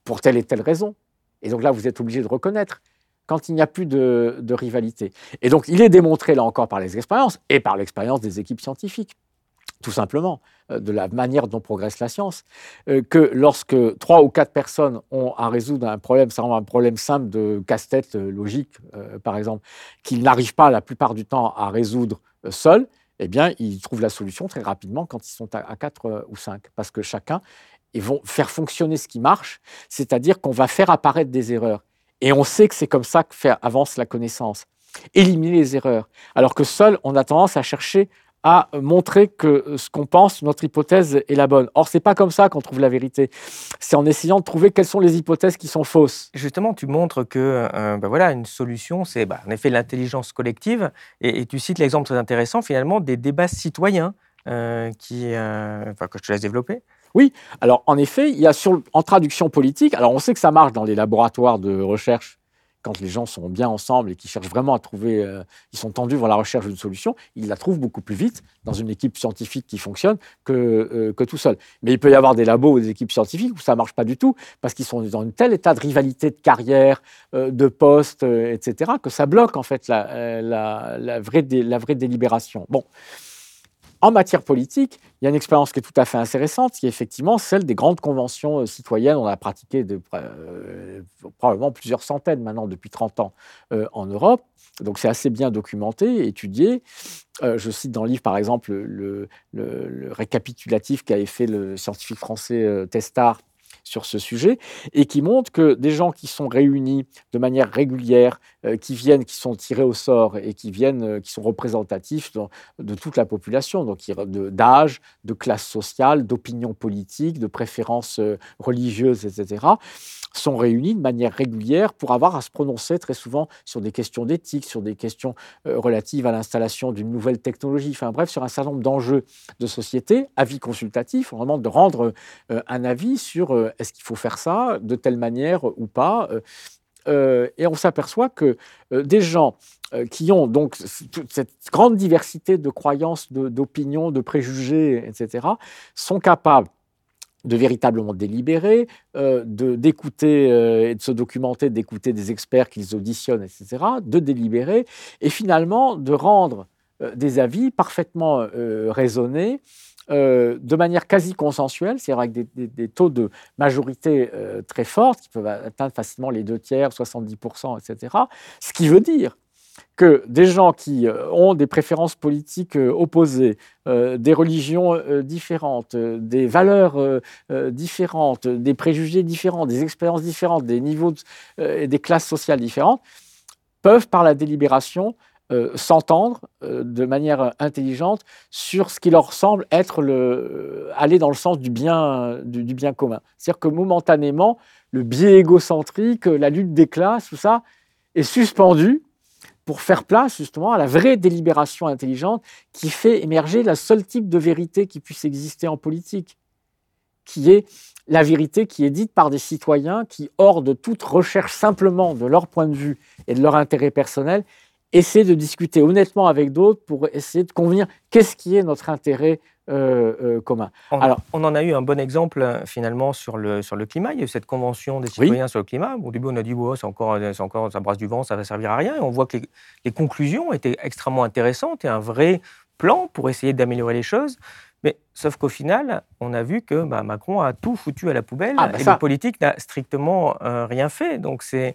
pour telle et telle raison. Et donc là, vous êtes obligé de reconnaître quand il n'y a plus de, rivalité. Et donc, il est démontré, là encore, par les expériences et par l'expérience des équipes scientifiques, tout simplement, de la manière dont progresse la science, euh, que lorsque trois ou quatre personnes ont à résoudre un problème, ça un problème simple de casse-tête euh, logique, par exemple, qu'ils n'arrivent pas la plupart du temps à résoudre seuls, eh bien, ils trouvent la solution très rapidement quand ils sont à, quatre ou cinq, parce que chacun ils vont faire fonctionner ce qui marche, c'est-à-dire qu'on va faire apparaître des erreurs. Et on sait que c'est comme ça que fait, avance la connaissance. Éliminer les erreurs. Alors que seul, on a tendance à chercher à montrer que ce qu'on pense, notre hypothèse est la bonne. Or, c'est pas comme ça qu'on trouve la vérité. C'est en essayant de trouver quelles sont les hypothèses qui sont fausses. Justement, tu montres que euh, ben voilà, une solution, c'est bah, en effet l'intelligence collective. Et, tu cites l'exemple très intéressant, finalement, des débats citoyens euh, qui, euh, que je te laisse développer. Oui, alors en effet, il y a sur, en traduction politique, alors on sait que ça marche dans les laboratoires de recherche quand les gens sont bien ensemble et qui cherchent vraiment à trouver, euh, ils sont tendus vers la recherche d'une solution, ils la trouvent beaucoup plus vite dans une équipe scientifique qui fonctionne que, euh, que tout seul. Mais il peut y avoir des labos ou des équipes scientifiques où ça ne marche pas du tout parce qu'ils sont dans un tel état de rivalité de carrière, euh, de poste, etc., que ça bloque en fait la, la, vraie, la vraie délibération. Bon. En matière politique, il y a une expérience qui est tout à fait intéressante, qui est effectivement celle des grandes conventions euh, citoyennes. On a pratiqué euh, probablement plusieurs centaines maintenant depuis 30 ans euh, en Europe. Donc c'est assez bien documenté, étudié. je cite dans le livre par exemple le, le récapitulatif qu'avait fait le scientifique français Testard sur ce sujet et qui montre que des gens qui sont réunis de manière régulière, euh, qui viennent, qui sont tirés au sort et qui viennent, euh, qui sont représentatifs de, toute la population, donc d'âge, de, classe sociale, d'opinion politique, de préférences euh, religieuses, etc., sont réunis de manière régulière pour avoir à se prononcer très souvent sur des questions d'éthique, sur des questions relatives à l'installation d'une nouvelle technologie, enfin bref, sur un certain nombre d'enjeux de société, avis consultatif, on demande de rendre un avis sur est-ce qu'il faut faire ça de telle manière ou pas euh, euh, Et on s'aperçoit que euh, des gens qui ont donc cette grande diversité de croyances, d'opinions, de, préjugés, etc., sont capables de véritablement délibérer, d'écouter et de se documenter, d'écouter des experts qu'ils auditionnent, etc., de délibérer, et finalement de rendre des avis parfaitement raisonnés euh, de manière quasi consensuelle, c'est-à-dire avec des, taux de majorité euh, très forts, qui peuvent atteindre facilement les deux tiers, 70%, etc. Ce qui veut dire que des gens qui euh, ont des préférences politiques opposées, des religions différentes, des valeurs différentes, des préjugés différents, des expériences différentes, des niveaux et des classes sociales différentes, peuvent par la délibération euh, s'entendre euh, de manière intelligente sur ce qui leur semble être le, euh, aller dans le sens du bien, du, bien commun. C'est-à-dire que momentanément, le biais égocentrique, la lutte des classes, tout ça, est suspendu pour faire place justement à la vraie délibération intelligente qui fait émerger le seul type de vérité qui puisse exister en politique, qui est la vérité qui est dite par des citoyens qui, hors de toute recherche simplement de leur point de vue et de leur intérêt personnel, essayer de discuter honnêtement avec d'autres pour essayer de convenir qu'est-ce qui est notre intérêt euh, euh, commun. On, Alors, on en a eu un bon exemple euh, finalement sur le, sur le climat. Il y a eu cette convention des citoyens sur le climat. Au début, on a dit oh, c'est encore, encore, ça brasse du vent, ça va servir à rien. Et on voit que les, les conclusions étaient extrêmement intéressantes et un vrai plan pour essayer d'améliorer les choses. Mais sauf qu'au final, on a vu que bah, Macron a tout foutu à la poubelle ah, bah et le politique n'a strictement euh, rien fait. Donc c'est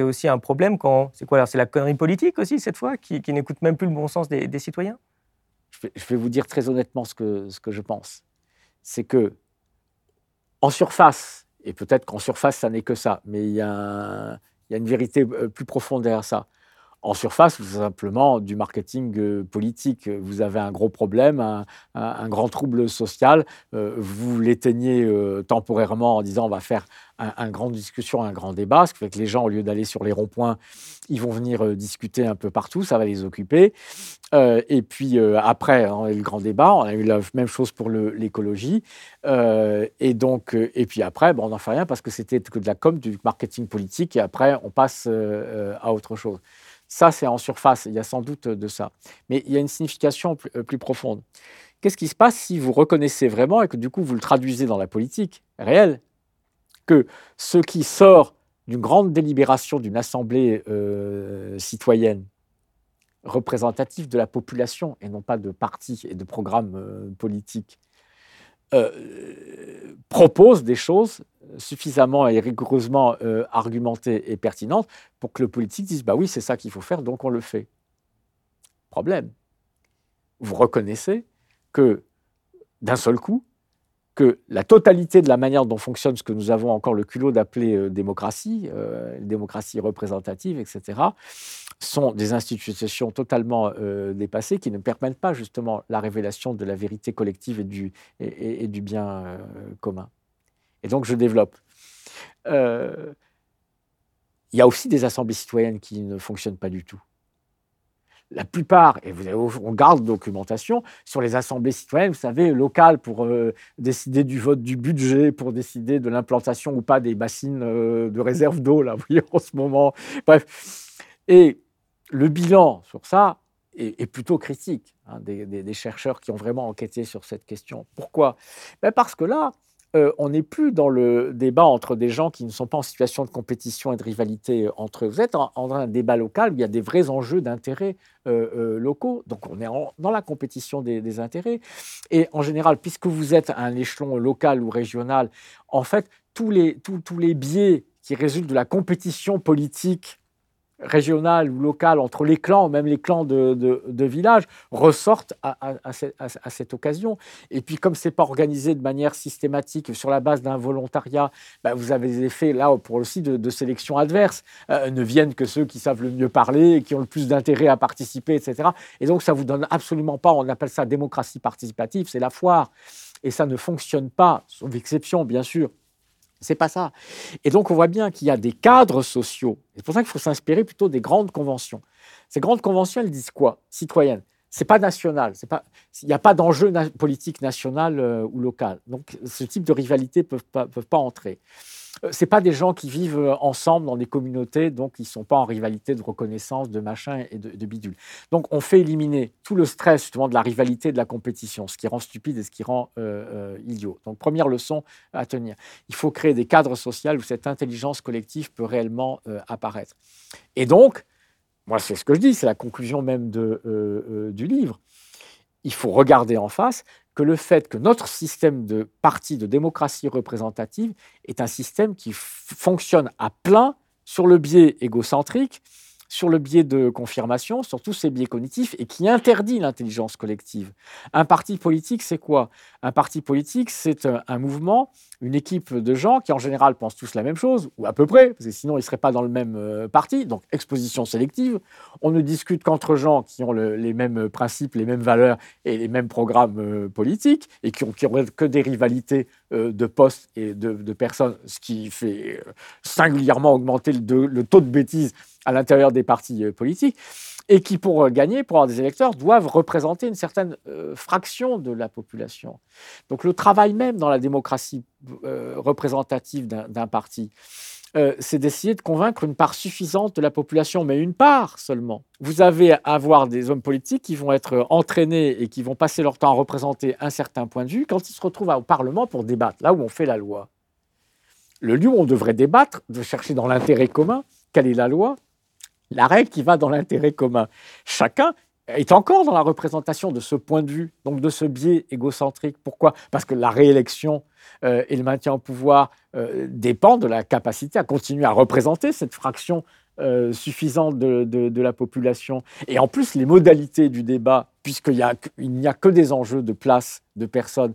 aussi un problème quand c'est quoi C'est la connerie politique aussi cette fois qui, n'écoute même plus le bon sens des, citoyens? Je vais, vous dire très honnêtement ce que, je pense. C'est que en surface, et peut-être qu'en surface ça n'est que ça, mais il y, a il y a une vérité euh, plus profonde derrière ça en surface, tout simplement du marketing euh, politique. Vous avez un gros problème, un, grand trouble social, euh, vous l'éteignez euh, temporairement en disant on va faire une un grande discussion, un grand débat, ce qui fait que les gens, au lieu d'aller sur les ronds-points, ils vont venir discuter un peu partout, ça va les occuper. et puis après, on a eu le grand débat, on a eu la même chose pour l'écologie. et donc, et puis après, bon, on n'en fait rien parce que c'était que de la com, du marketing politique, et après, on passe à autre chose. Ça, c'est en surface, il y a sans doute de ça. Mais il y a une signification plus, euh, profonde. qu'est-ce qui se passe si vous reconnaissez vraiment et que du coup vous le traduisez dans la politique réelle que ce qui sort d'une grande délibération d'une assemblée euh, citoyenne représentative de la population et non pas de partis et de programmes euh, politiques euh, propose des choses suffisamment et rigoureusement argumentées et pertinentes pour que le politique dise bah oui c'est ça qu'il faut faire donc on le fait. Problème. Vous reconnaissez que d'un seul coup, que la totalité de la manière dont fonctionne ce que nous avons encore le culot d'appeler euh, démocratie, euh, démocratie représentative, etc., sont des institutions totalement euh, dépassées qui ne permettent pas justement la révélation de la vérité collective et du, et, du bien commun. Et donc je développe. il y a aussi des assemblées citoyennes qui ne fonctionnent pas du tout la plupart, et vous avez, on garde documentation, sur les assemblées citoyennes, vous savez, locales, pour euh, décider du vote du budget, pour décider de l'implantation ou pas des bassines euh, de réserve d'eau, là, *laughs* vous voyez, en ce moment. Bref. Et le bilan sur ça est, plutôt critique, hein, des, chercheurs qui ont vraiment enquêté sur cette question. Pourquoi? Ben Parce que là, euh, on n'est plus dans le débat entre des gens qui ne sont pas en situation de compétition et de rivalité entre eux. Vous êtes en, un débat local il y a des vrais enjeux d'intérêts euh, euh, locaux. Donc on est dans la compétition des, intérêts. Et en général, puisque vous êtes à un échelon local ou régional, en fait, tous les, tous les biais qui résultent de la compétition politique régionale ou locale entre les clans, même les clans de, de, village, ressortent à, à, cette occasion. Et puis, comme ce n'est pas organisé de manière systématique sur la base d'un volontariat, bah, vous avez des effets, là, pour aussi de, sélection adverse. Euh, ne viennent que ceux qui savent le mieux parler, et qui ont le plus d'intérêt à participer, etc. Et donc, ça vous donne absolument pas, on appelle ça démocratie participative, c'est la foire. Et ça ne fonctionne pas, sauf exception, bien sûr, c'est pas ça. Et donc, on voit bien qu'il y a des cadres sociaux. C'est pour ça qu'il faut s'inspirer plutôt des grandes conventions. Ces grandes conventions, elles disent quoi? Citoyennes. C'est pas national. C'est pas. Il n'y a pas d'enjeu politique national euh, ou local. Donc, ce type de rivalité ne peuvent pas, peuvent pas entrer. Euh, c'est pas des gens qui vivent euh, ensemble dans des communautés, donc ils sont pas en rivalité de reconnaissance, de machin et de, bidule. Donc on fait éliminer tout le stress justement de la rivalité, de la compétition, ce qui rend stupide et ce qui rend euh, idiot. Donc première leçon à tenir, il faut créer des cadres sociaux où cette intelligence collective peut réellement apparaître. Et donc, moi c'est ce que je dis, c'est la conclusion même de, du livre. Il faut regarder en face que le fait que notre système de parti de démocratie représentative est un système qui fonctionne à plein sur le biais égocentrique sur le biais de confirmation, sur tous ces biais cognitifs, et qui interdit l'intelligence collective. Un parti politique, c'est quoi? Un parti politique, c'est un, mouvement, une équipe de gens qui, en général, pensent tous la même chose, ou à peu près, parce que sinon, ils ne seraient pas dans le même euh, parti. Donc, exposition sélective. On ne discute qu'entre gens qui ont les mêmes principes, les mêmes valeurs et les mêmes programmes euh, politiques, et qui ont, que des rivalités euh, de postes et de, personnes, ce qui fait singulièrement augmenter le taux de bêtises à l'intérieur des partis euh, politiques, et qui, pour euh, gagner, pour avoir des électeurs, doivent représenter une certaine euh, fraction de la population. Donc le travail même dans la démocratie représentative d'un parti, c'est d'essayer de convaincre une part suffisante de la population, mais une part seulement. Vous avez à avoir des hommes politiques qui vont être entraînés et qui vont passer leur temps à représenter un certain point de vue quand ils se retrouvent au Parlement pour débattre, là où on fait la loi. Le lieu où on devrait débattre, de chercher dans l'intérêt commun, quelle est la loi, la règle qui va dans l'intérêt commun. Chacun est encore dans la représentation de ce point de vue, donc de ce biais égocentrique. Pourquoi? Parce que la réélection euh, et le maintien au pouvoir euh, dépendent de la capacité à continuer à représenter cette fraction euh, suffisante de, la population. Et en plus, les modalités du débat, puisqu'il n'y a, a, que des enjeux de place, de personnes,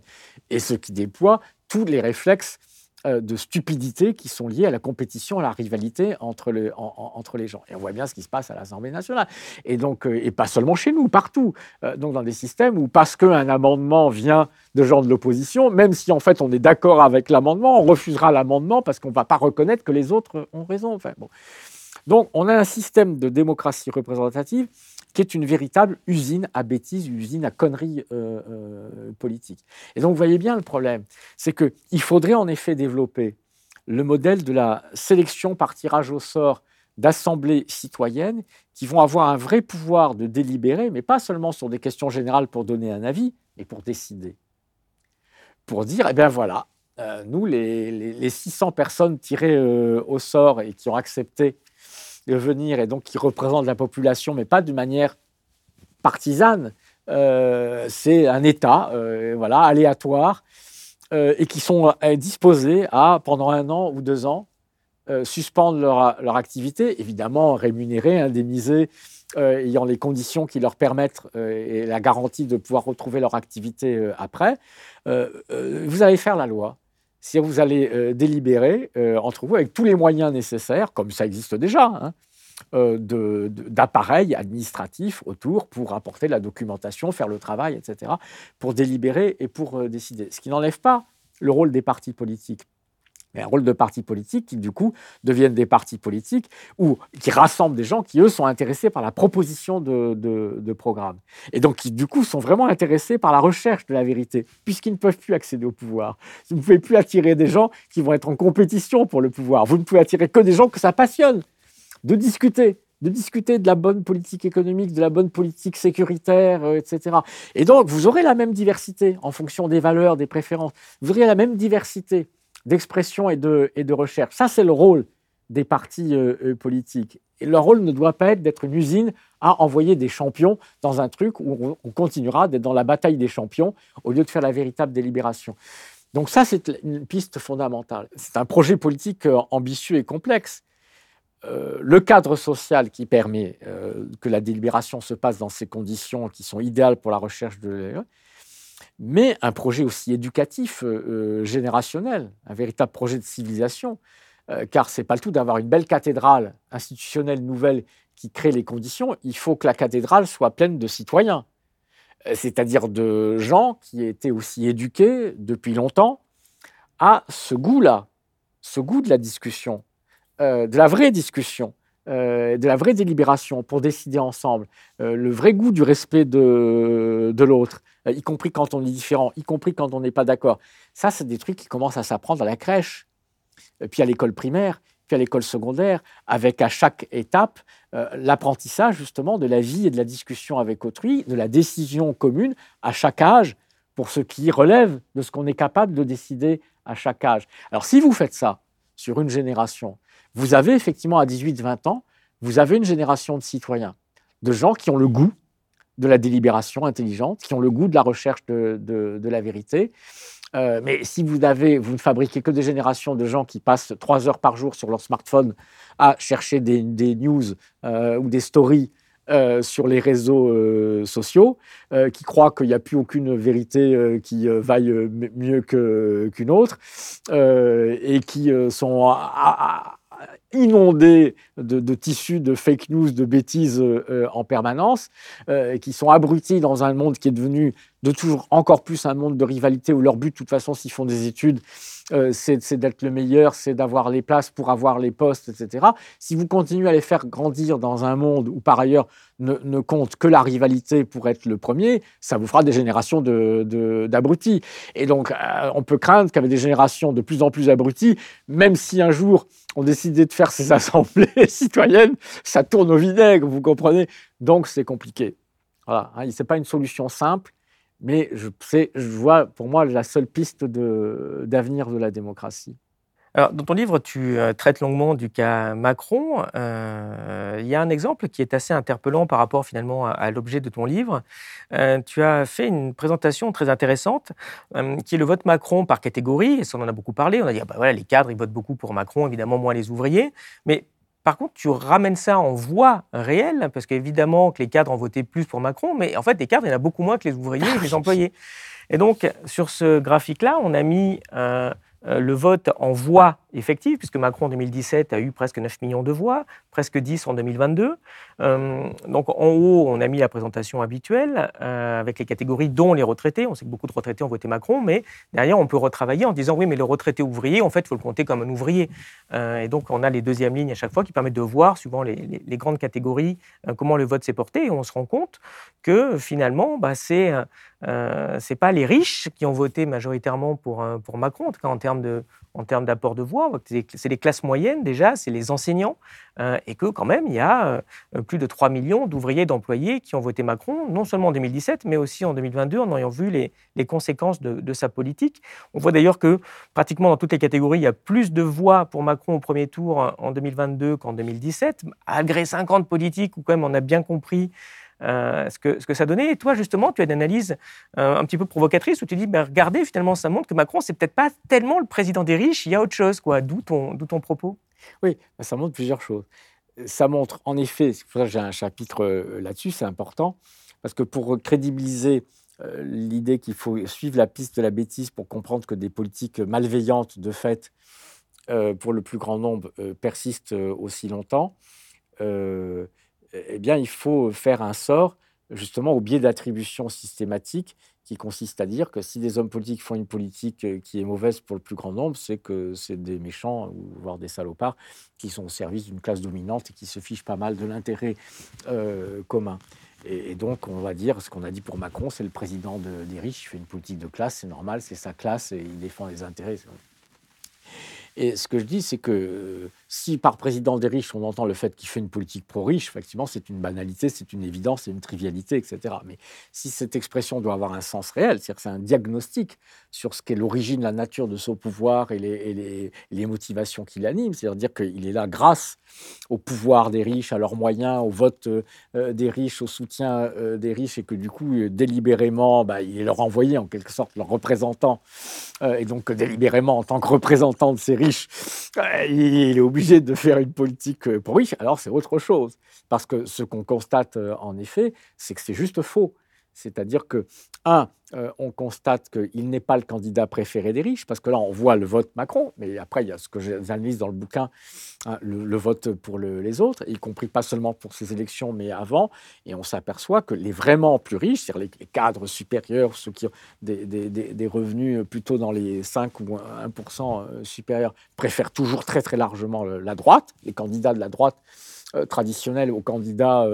et ce qui déploie tous les réflexes de stupidité qui sont liées à la compétition, à la rivalité entre, entre les gens. Et on voit bien ce qui se passe à l'Assemblée nationale. Et donc, euh, et pas seulement chez nous, partout. Euh, donc, dans des systèmes où, parce qu'un amendement vient de gens de l'opposition, même si en fait on est d'accord avec l'amendement, on refusera l'amendement parce qu'on ne va pas reconnaître que les autres ont raison. Enfin, bon. Donc, on a un système de démocratie représentative qui est une véritable usine à bêtises, usine à conneries euh, euh, politiques. Et donc, vous voyez bien le problème, c'est qu'il faudrait en effet développer le modèle de la sélection par tirage au sort d'assemblées citoyennes qui vont avoir un vrai pouvoir de délibérer, mais pas seulement sur des questions générales pour donner un avis, et pour décider. Pour dire, eh bien voilà, euh, nous, les, 600 personnes tirées au sort et qui ont accepté venir et donc qui représentent la population, mais pas de manière partisane, euh, c'est un État voilà, aléatoire et qui sont disposés à, pendant un an ou deux ans, suspendre leur, leur, activité, évidemment rémunérés, indemnisés, ayant les conditions qui leur permettent et la garantie de pouvoir retrouver leur activité après. vous allez faire la loi si vous allez euh, délibérer euh, entre vous avec tous les moyens nécessaires, comme ça existe déjà, hein, euh, d'appareils administratifs autour pour apporter la documentation, faire le travail, etc., pour délibérer et pour décider. Ce qui n'enlève pas le rôle des partis politiques mais un rôle de partis politiques qui, du coup, deviennent des partis politiques ou qui rassemblent des gens qui, eux, sont intéressés par la proposition de, de, programmes. Et donc, qui, du coup, sont vraiment intéressés par la recherche de la vérité, puisqu'ils ne peuvent plus accéder au pouvoir. Vous ne pouvez plus attirer des gens qui vont être en compétition pour le pouvoir. Vous ne pouvez attirer que des gens que ça passionne de discuter de discuter de la bonne politique économique, de la bonne politique sécuritaire, euh, etc. Et donc, vous aurez la même diversité en fonction des valeurs, des préférences. Vous aurez la même diversité d'expression et de, recherche. Ça, c'est le rôle des partis euh, euh, politiques. Et leur rôle ne doit pas être d'être une usine à envoyer des champions dans un truc où on, continuera d'être dans la bataille des champions au lieu de faire la véritable délibération. Donc ça, c'est une piste fondamentale. C'est un projet politique euh, ambitieux et complexe. le cadre social qui permet que la délibération se passe dans ces conditions qui sont idéales pour la recherche de mais un projet aussi éducatif, euh, euh, générationnel, un véritable projet de civilisation, euh, car c'est pas le tout d'avoir une belle cathédrale institutionnelle nouvelle qui crée les conditions, il faut que la cathédrale soit pleine de citoyens, c'est-à-dire de gens qui étaient aussi éduqués depuis longtemps à ce goût-là, ce goût de la discussion, de la vraie discussion, de la vraie délibération pour décider ensemble, le vrai goût du respect de, l'autre, y compris quand on est différent, y compris quand on n'est pas d'accord. Ça, c'est des trucs qui commencent à s'apprendre à la crèche, euh, puis à l'école primaire, puis à l'école secondaire, avec à chaque étape euh, l'apprentissage justement de la vie et de la discussion avec autrui, de la décision commune à chaque âge, pour ce qui relève de ce qu'on est capable de décider à chaque âge. Alors si vous faites ça sur une génération, vous avez effectivement à 18-20 ans, vous avez une génération de citoyens, de gens qui ont le goût de la délibération intelligente, qui ont le goût de la recherche de, la vérité. Euh, mais si vous, avez, vous ne fabriquez que des générations de gens qui passent trois heures par jour sur leur smartphone à chercher des, news euh, ou des stories euh, sur les réseaux sociaux, qui croient qu'il n'y a plus aucune vérité qui vaille mieux qu'une autre, et qui sont inondés de, tissus de fake news, de bêtises euh, euh, en permanence, euh, qui sont abrutis dans un monde qui est devenu de toujours encore plus un monde de rivalité où leur but, de toute façon, s'ils font des études, c'est d'être le meilleur, c'est d'avoir les places pour avoir les postes, etc. Si vous continuez à les faire grandir dans un monde où, par ailleurs, ne, compte que la rivalité pour être le premier, ça vous fera des générations d'abrutis. Et donc, on peut craindre qu'avec des générations de plus en plus abrutis, même si un jour on décidait de faire ces *laughs* assemblées citoyennes, ça tourne au vinaigre, vous comprenez? Donc c'est compliqué. Voilà, hein, ce n'est pas une solution simple, mais je, vois pour moi la seule piste d'avenir de la démocratie. Alors, dans ton livre, tu euh, traites longuement du cas Macron. Euh, il y a un exemple qui est assez interpellant par rapport finalement à, l'objet de ton livre. Euh, tu as fait une présentation très intéressante qui est le vote Macron par catégorie. Et on en a beaucoup parlé. On a dit, ah bah voilà, les cadres, votent beaucoup pour Macron, évidemment, moins les ouvriers. Mais par contre, tu ramènes ça en voix réelle, parce qu'évidemment que les cadres ont voté plus pour Macron, mais en fait, les cadres, il y en a beaucoup moins que les ouvriers et les employés. Et donc, sur ce graphique-là, on a mis euh, le vote en voix effective, puisque Macron en 2017 a eu presque 9 millions de voix, presque 10 en 2022. Euh, donc en haut, on a mis la présentation habituelle euh, avec les catégories dont les retraités. On sait que beaucoup de retraités ont voté Macron, mais derrière, on peut retravailler en disant oui, mais le retraité ouvrier, en fait, il faut le compter comme un ouvrier. et donc on a les deuxièmes lignes à chaque fois qui permettent de voir, suivant les, grandes catégories, comment le vote s'est porté. Et on se rend compte que finalement, bah, c'est euh, c'est pas les riches qui ont voté majoritairement pour, pour Macron, en tout cas en termes d'apport de voix. C'est les classes moyennes déjà, c'est les enseignants, euh, et que quand même, il y a euh, plus de 3 millions d'ouvriers, d'employés qui ont voté Macron, non seulement en 2017, mais aussi en 2022, en ayant vu les, conséquences de, sa politique. On voit d'ailleurs que pratiquement dans toutes les catégories, il y a plus de voix pour Macron au premier tour en 2022 qu'en 2017, malgré 50 politiques où quand même on a bien compris euh, ce, que, ça donnait. Et toi, justement, tu as une analyse un petit peu provocatrice où tu dis, ben, regardez, finalement, ça montre que Macron, c'est peut-être pas tellement le président des riches, il y a autre chose, quoi. D'où ton, propos? Oui, bah, ça montre plusieurs choses. Ça montre, en effet, c'est pour ça que j'ai un chapitre euh, là-dessus, c'est important, parce que pour crédibiliser euh, l'idée qu'il faut suivre la piste de la bêtise pour comprendre que des politiques malveillantes, de fait, euh, pour le plus grand nombre, persistent aussi longtemps, eh bien, il faut faire un sort justement au biais d'attribution systématique qui consiste à dire que si des hommes politiques font une politique euh, qui est mauvaise pour le plus grand nombre, c'est que c'est des méchants, voire des salopards, qui sont au service d'une classe dominante et qui se fichent pas mal de l'intérêt euh, commun. Et, donc, on va dire ce qu'on a dit pour Macron, c'est le président des riches, il fait une politique de classe, c'est normal, c'est sa classe et il défend les intérêts. Et ce que je dis, c'est que euh, si par président des riches, on entend le fait qu'il fait une politique pro-riche, effectivement, c'est une banalité, c'est une évidence, c'est une trivialité, etc. Mais si cette expression doit avoir un sens réel, c'est-à-dire que c'est un diagnostic sur ce qu'est l'origine, la nature de son pouvoir et les, motivations qui l'animent, c'est-à-dire dire, qu'il est là grâce au pouvoir des riches, à leurs moyens, au vote euh, des riches, au soutien euh, des riches, et que du coup, délibérément, bah, il est leur envoyé, en quelque sorte, leur représentant, et donc délibérément, en tant que représentant de ces riche, il est obligé de faire une politique euh, pour riche, alors c'est autre chose. Parce que ce qu'on constate euh, en effet, c'est que c'est juste faux. C'est-à-dire que, un, euh, on constate qu'il n'est pas le candidat préféré des riches, parce que là, on voit le vote Macron, mais après, il y a ce que j'analyse dans le bouquin, hein, le, vote pour les autres, y compris pas seulement pour ces élections, mais avant, et on s'aperçoit que les vraiment plus riches, c'est-à-dire les, cadres supérieurs, ceux qui ont des, revenus plutôt dans les 5 ou 1% euh, supérieurs, préfèrent toujours très très largement la droite, les candidats de la droite euh, traditionnels aux candidats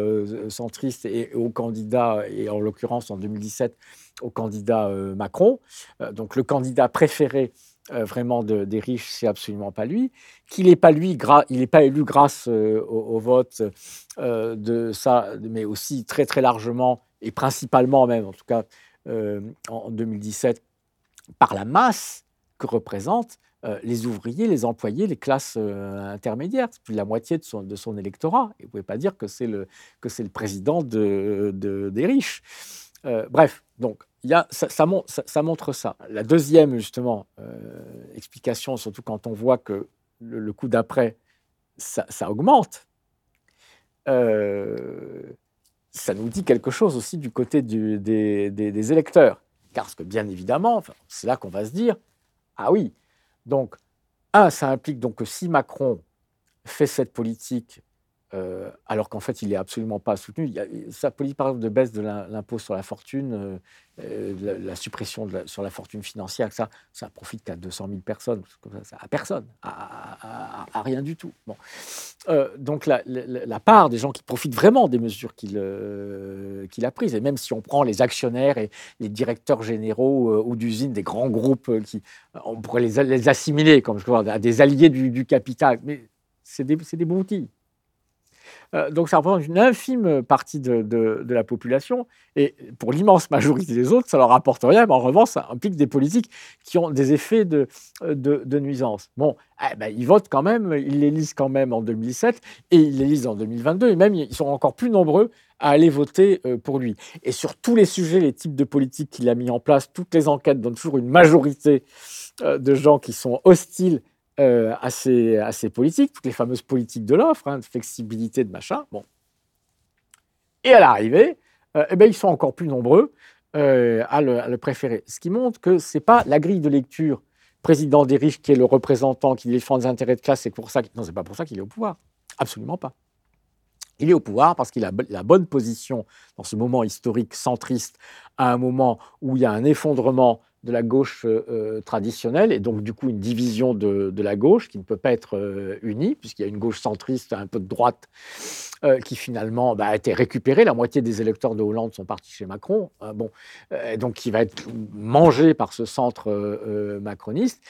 centristes et aux candidats, et en l'occurrence en 2017, au candidat euh, Macron. Euh, donc le candidat préféré euh, vraiment des riches, c'est absolument pas lui. Qu'il n'est pas lui, il n'est pas élu grâce au, vote de ça, mais aussi très très largement et principalement même, en tout cas en 2017, par la masse que représentent les ouvriers, les employés, les classes intermédiaires. C'est plus de la moitié de son, électorat. Et vous ne pouvez pas dire que c'est le, le président de, des riches. bref, donc ça, montre ça. La deuxième, justement, euh, explication, surtout quand on voit que le, coup d'après, ça, augmente, euh, ça nous dit quelque chose aussi du côté des, électeurs. Car que, bien évidemment, c'est là qu'on va se dire, ah oui, donc, un, ça implique donc que si Macron fait cette politique euh, alors qu'en fait, il n'est absolument pas soutenu. Sa politique, par exemple, de baisse de l'impôt sur la fortune, euh, euh, la, suppression sur la fortune financière, ça, ça profite qu'à 200 000 personnes, à personne, à, rien du tout. Donc, la, part des gens qui profitent vraiment des mesures qu'il a prises, et même si on prend les actionnaires et les directeurs généraux ou d'usines des grands groupes, qui, on pourrait les, assimiler comme je vois, à des alliés du, capital, mais c'est des, des outils. Euh, donc ça représente une infime partie de, la population, et pour l'immense majorité des autres, ça leur apporte rien, mais en revanche, ça implique des politiques qui ont des effets de, nuisance. Bon, eh ben, ils votent quand même, ils l'élisent quand même en 2017, et ils l'élisent en 2022, et même ils sont encore plus nombreux à aller voter euh, pour lui. Et sur tous les sujets, les types de politiques qu'il a mis en place, toutes les enquêtes donnent toujours une majorité euh, de gens qui sont hostiles euh, assez, assez politiques, toutes les fameuses politiques de l'offre, hein, de flexibilité, de machin. Bon. Et à l'arrivée, euh, eh ben, ils sont encore plus nombreux euh, à, le, préférer. Ce qui montre que ce n'est pas la grille de lecture président des riches qui est le représentant, qui défend les intérêts de classe, c'est pour ça non, pas pour ça qu'il est au pouvoir. Absolument pas. Il est au pouvoir parce qu'il a la bonne position dans ce moment historique centriste, à un moment où il y a un effondrement de la gauche traditionnelle, et donc du coup une division de, la gauche qui ne peut pas être unie, puisqu'il y a une gauche centriste, un peu de droite, qui finalement bah, a été récupérée. La moitié des électeurs de Hollande sont partis chez Macron, bon, donc qui va être mangé par ce centre macroniste.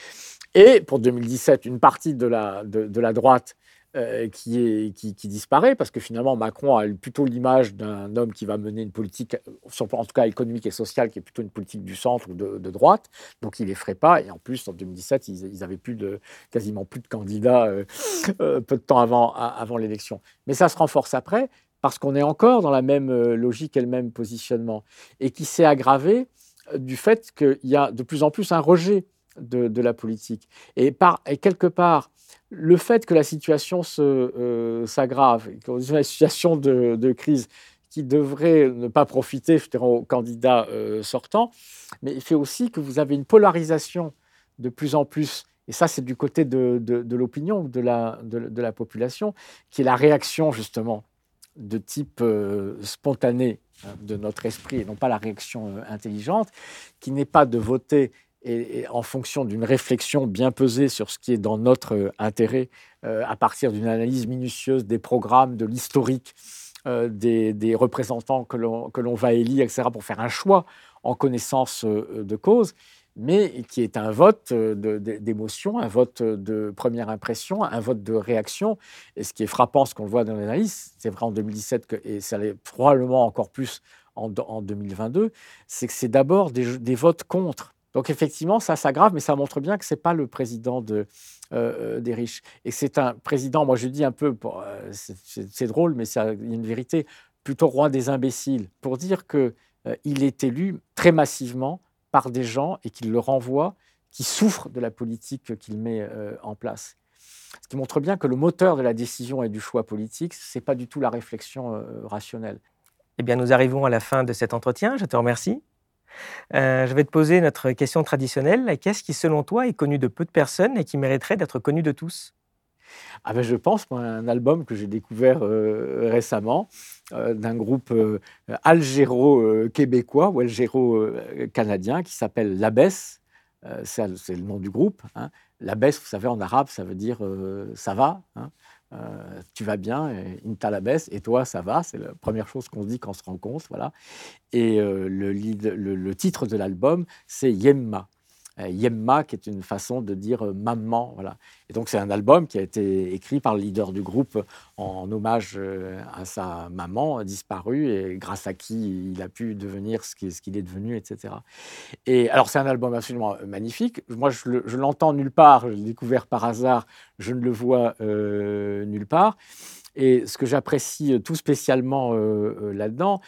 Et pour 2017, une partie de la, de la droite euh, qui, disparaît, parce que finalement, Macron a plutôt l'image d'un homme qui va mener une politique, en tout cas économique et sociale, qui est plutôt une politique du centre ou de, droite, donc il ne les ferait pas. Et en plus, en 2017, ils, avaient plus de, quasiment plus de candidats euh, *laughs* euh, peu de temps avant, avant l'élection. Mais ça se renforce après, parce qu'on est encore dans la même logique et le même positionnement, et qui s'est aggravé du fait qu'il y a de plus en plus un rejet de, la politique. Et, par, quelque part, le fait que la situation euh, s'aggrave, qu'on une situation de, crise qui devrait ne pas profiter aux candidats euh, sortants, mais il fait aussi que vous avez une polarisation de plus en plus, et ça c'est du côté de, l'opinion, de la, de, la population, qui est la réaction justement de type euh, spontané hein, de notre esprit, et non pas la réaction intelligente, qui n'est pas de voter et, en fonction d'une réflexion bien pesée sur ce qui est dans notre euh, intérêt, euh, à partir d'une analyse minutieuse des programmes, de l'historique, euh, des, représentants que l'on va élire, etc., pour faire un choix en connaissance de cause, mais qui est un vote d'émotion, un vote de première impression, un vote de réaction. Et ce qui est frappant, ce qu'on voit dans l'analyse, c'est vrai en 2017, et ça l'est probablement encore plus en, 2022, c'est que c'est d'abord des votes contre donc effectivement, ça s'aggrave, mais ça montre bien que ce n'est pas le président de, euh, euh, des riches. Et c'est un président, moi je dis un peu, euh, c'est drôle, mais a une vérité, plutôt roi des imbéciles, pour dire qu'il il est élu très massivement par des gens et qu'il le renvoie, qui souffrent de la politique qu'il met en place. Ce qui montre bien que le moteur de la décision et du choix politique, ce n'est pas du tout la réflexion rationnelle. Eh bien, nous arrivons à la fin de cet entretien. Je te remercie. Euh, je vais te poser notre question traditionnelle. Qu'est-ce qui, selon toi, est connu de peu de personnes et qui mériterait d'être connu de tous? Ah ben je pense un album que j'ai découvert euh, récemment euh, d'un groupe algéro-québécois ou algéro-canadien qui s'appelle L'Abbesse. c'est le nom du groupe. Hein. L'Abbesse, vous savez, en arabe, ça veut dire ça va. Hein. Euh, tu vas bien, Inta la baisse, et toi, ça va. C'est la première chose qu'on se dit quand on se rencontre. Voilà. Et euh, le, le, titre de l'album, c'est Yemma. Euh, Yemma, qui est une façon de dire euh, maman. Voilà. Et donc, c'est un album qui a été écrit par le leader du groupe en hommage euh, à sa maman disparue et grâce à qui il a pu devenir ce qu'il est devenu, etc. Et alors, c'est un album absolument magnifique. Moi, je l'entends nulle part, je l'ai découvert par hasard, je ne le vois nulle part. Et ce que j'apprécie euh, tout spécialement euh, euh, là-dedans,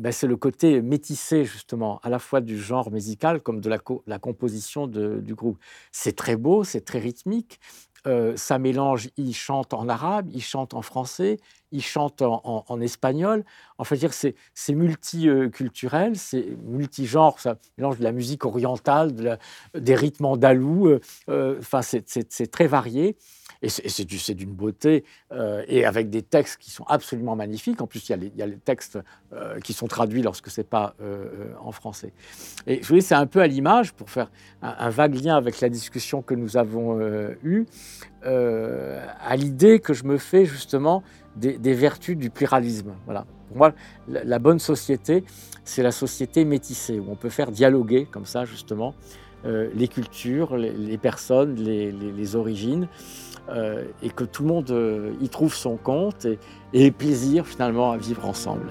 bah, c'est le côté métissé, justement, à la fois du genre musical comme de la, composition du groupe. C'est très beau, c'est très rythmique. ça mélange, il chante en arabe, il chante en français, il chante en, espagnol. En fait, dire c'est multiculturel, c'est multigenre, ça mélange de la musique orientale, des rythmes andalous. Enfin, c'est très varié. Et c'est d'une beauté, euh, et avec des textes qui sont absolument magnifiques. En plus, il y a les, textes euh, qui sont traduits lorsque ce n'est pas euh, en français. Et je voulais, c'est un peu à l'image, pour faire un, vague lien avec la discussion que nous avons eue, à l'idée que je me fais justement des, vertus du pluralisme. Voilà. Pour moi, la, bonne société, c'est la société métissée, où on peut faire dialoguer comme ça, justement, les cultures, les, personnes, les origines. Euh, et que tout le monde euh, y trouve son compte et, et plaisir finalement à vivre ensemble.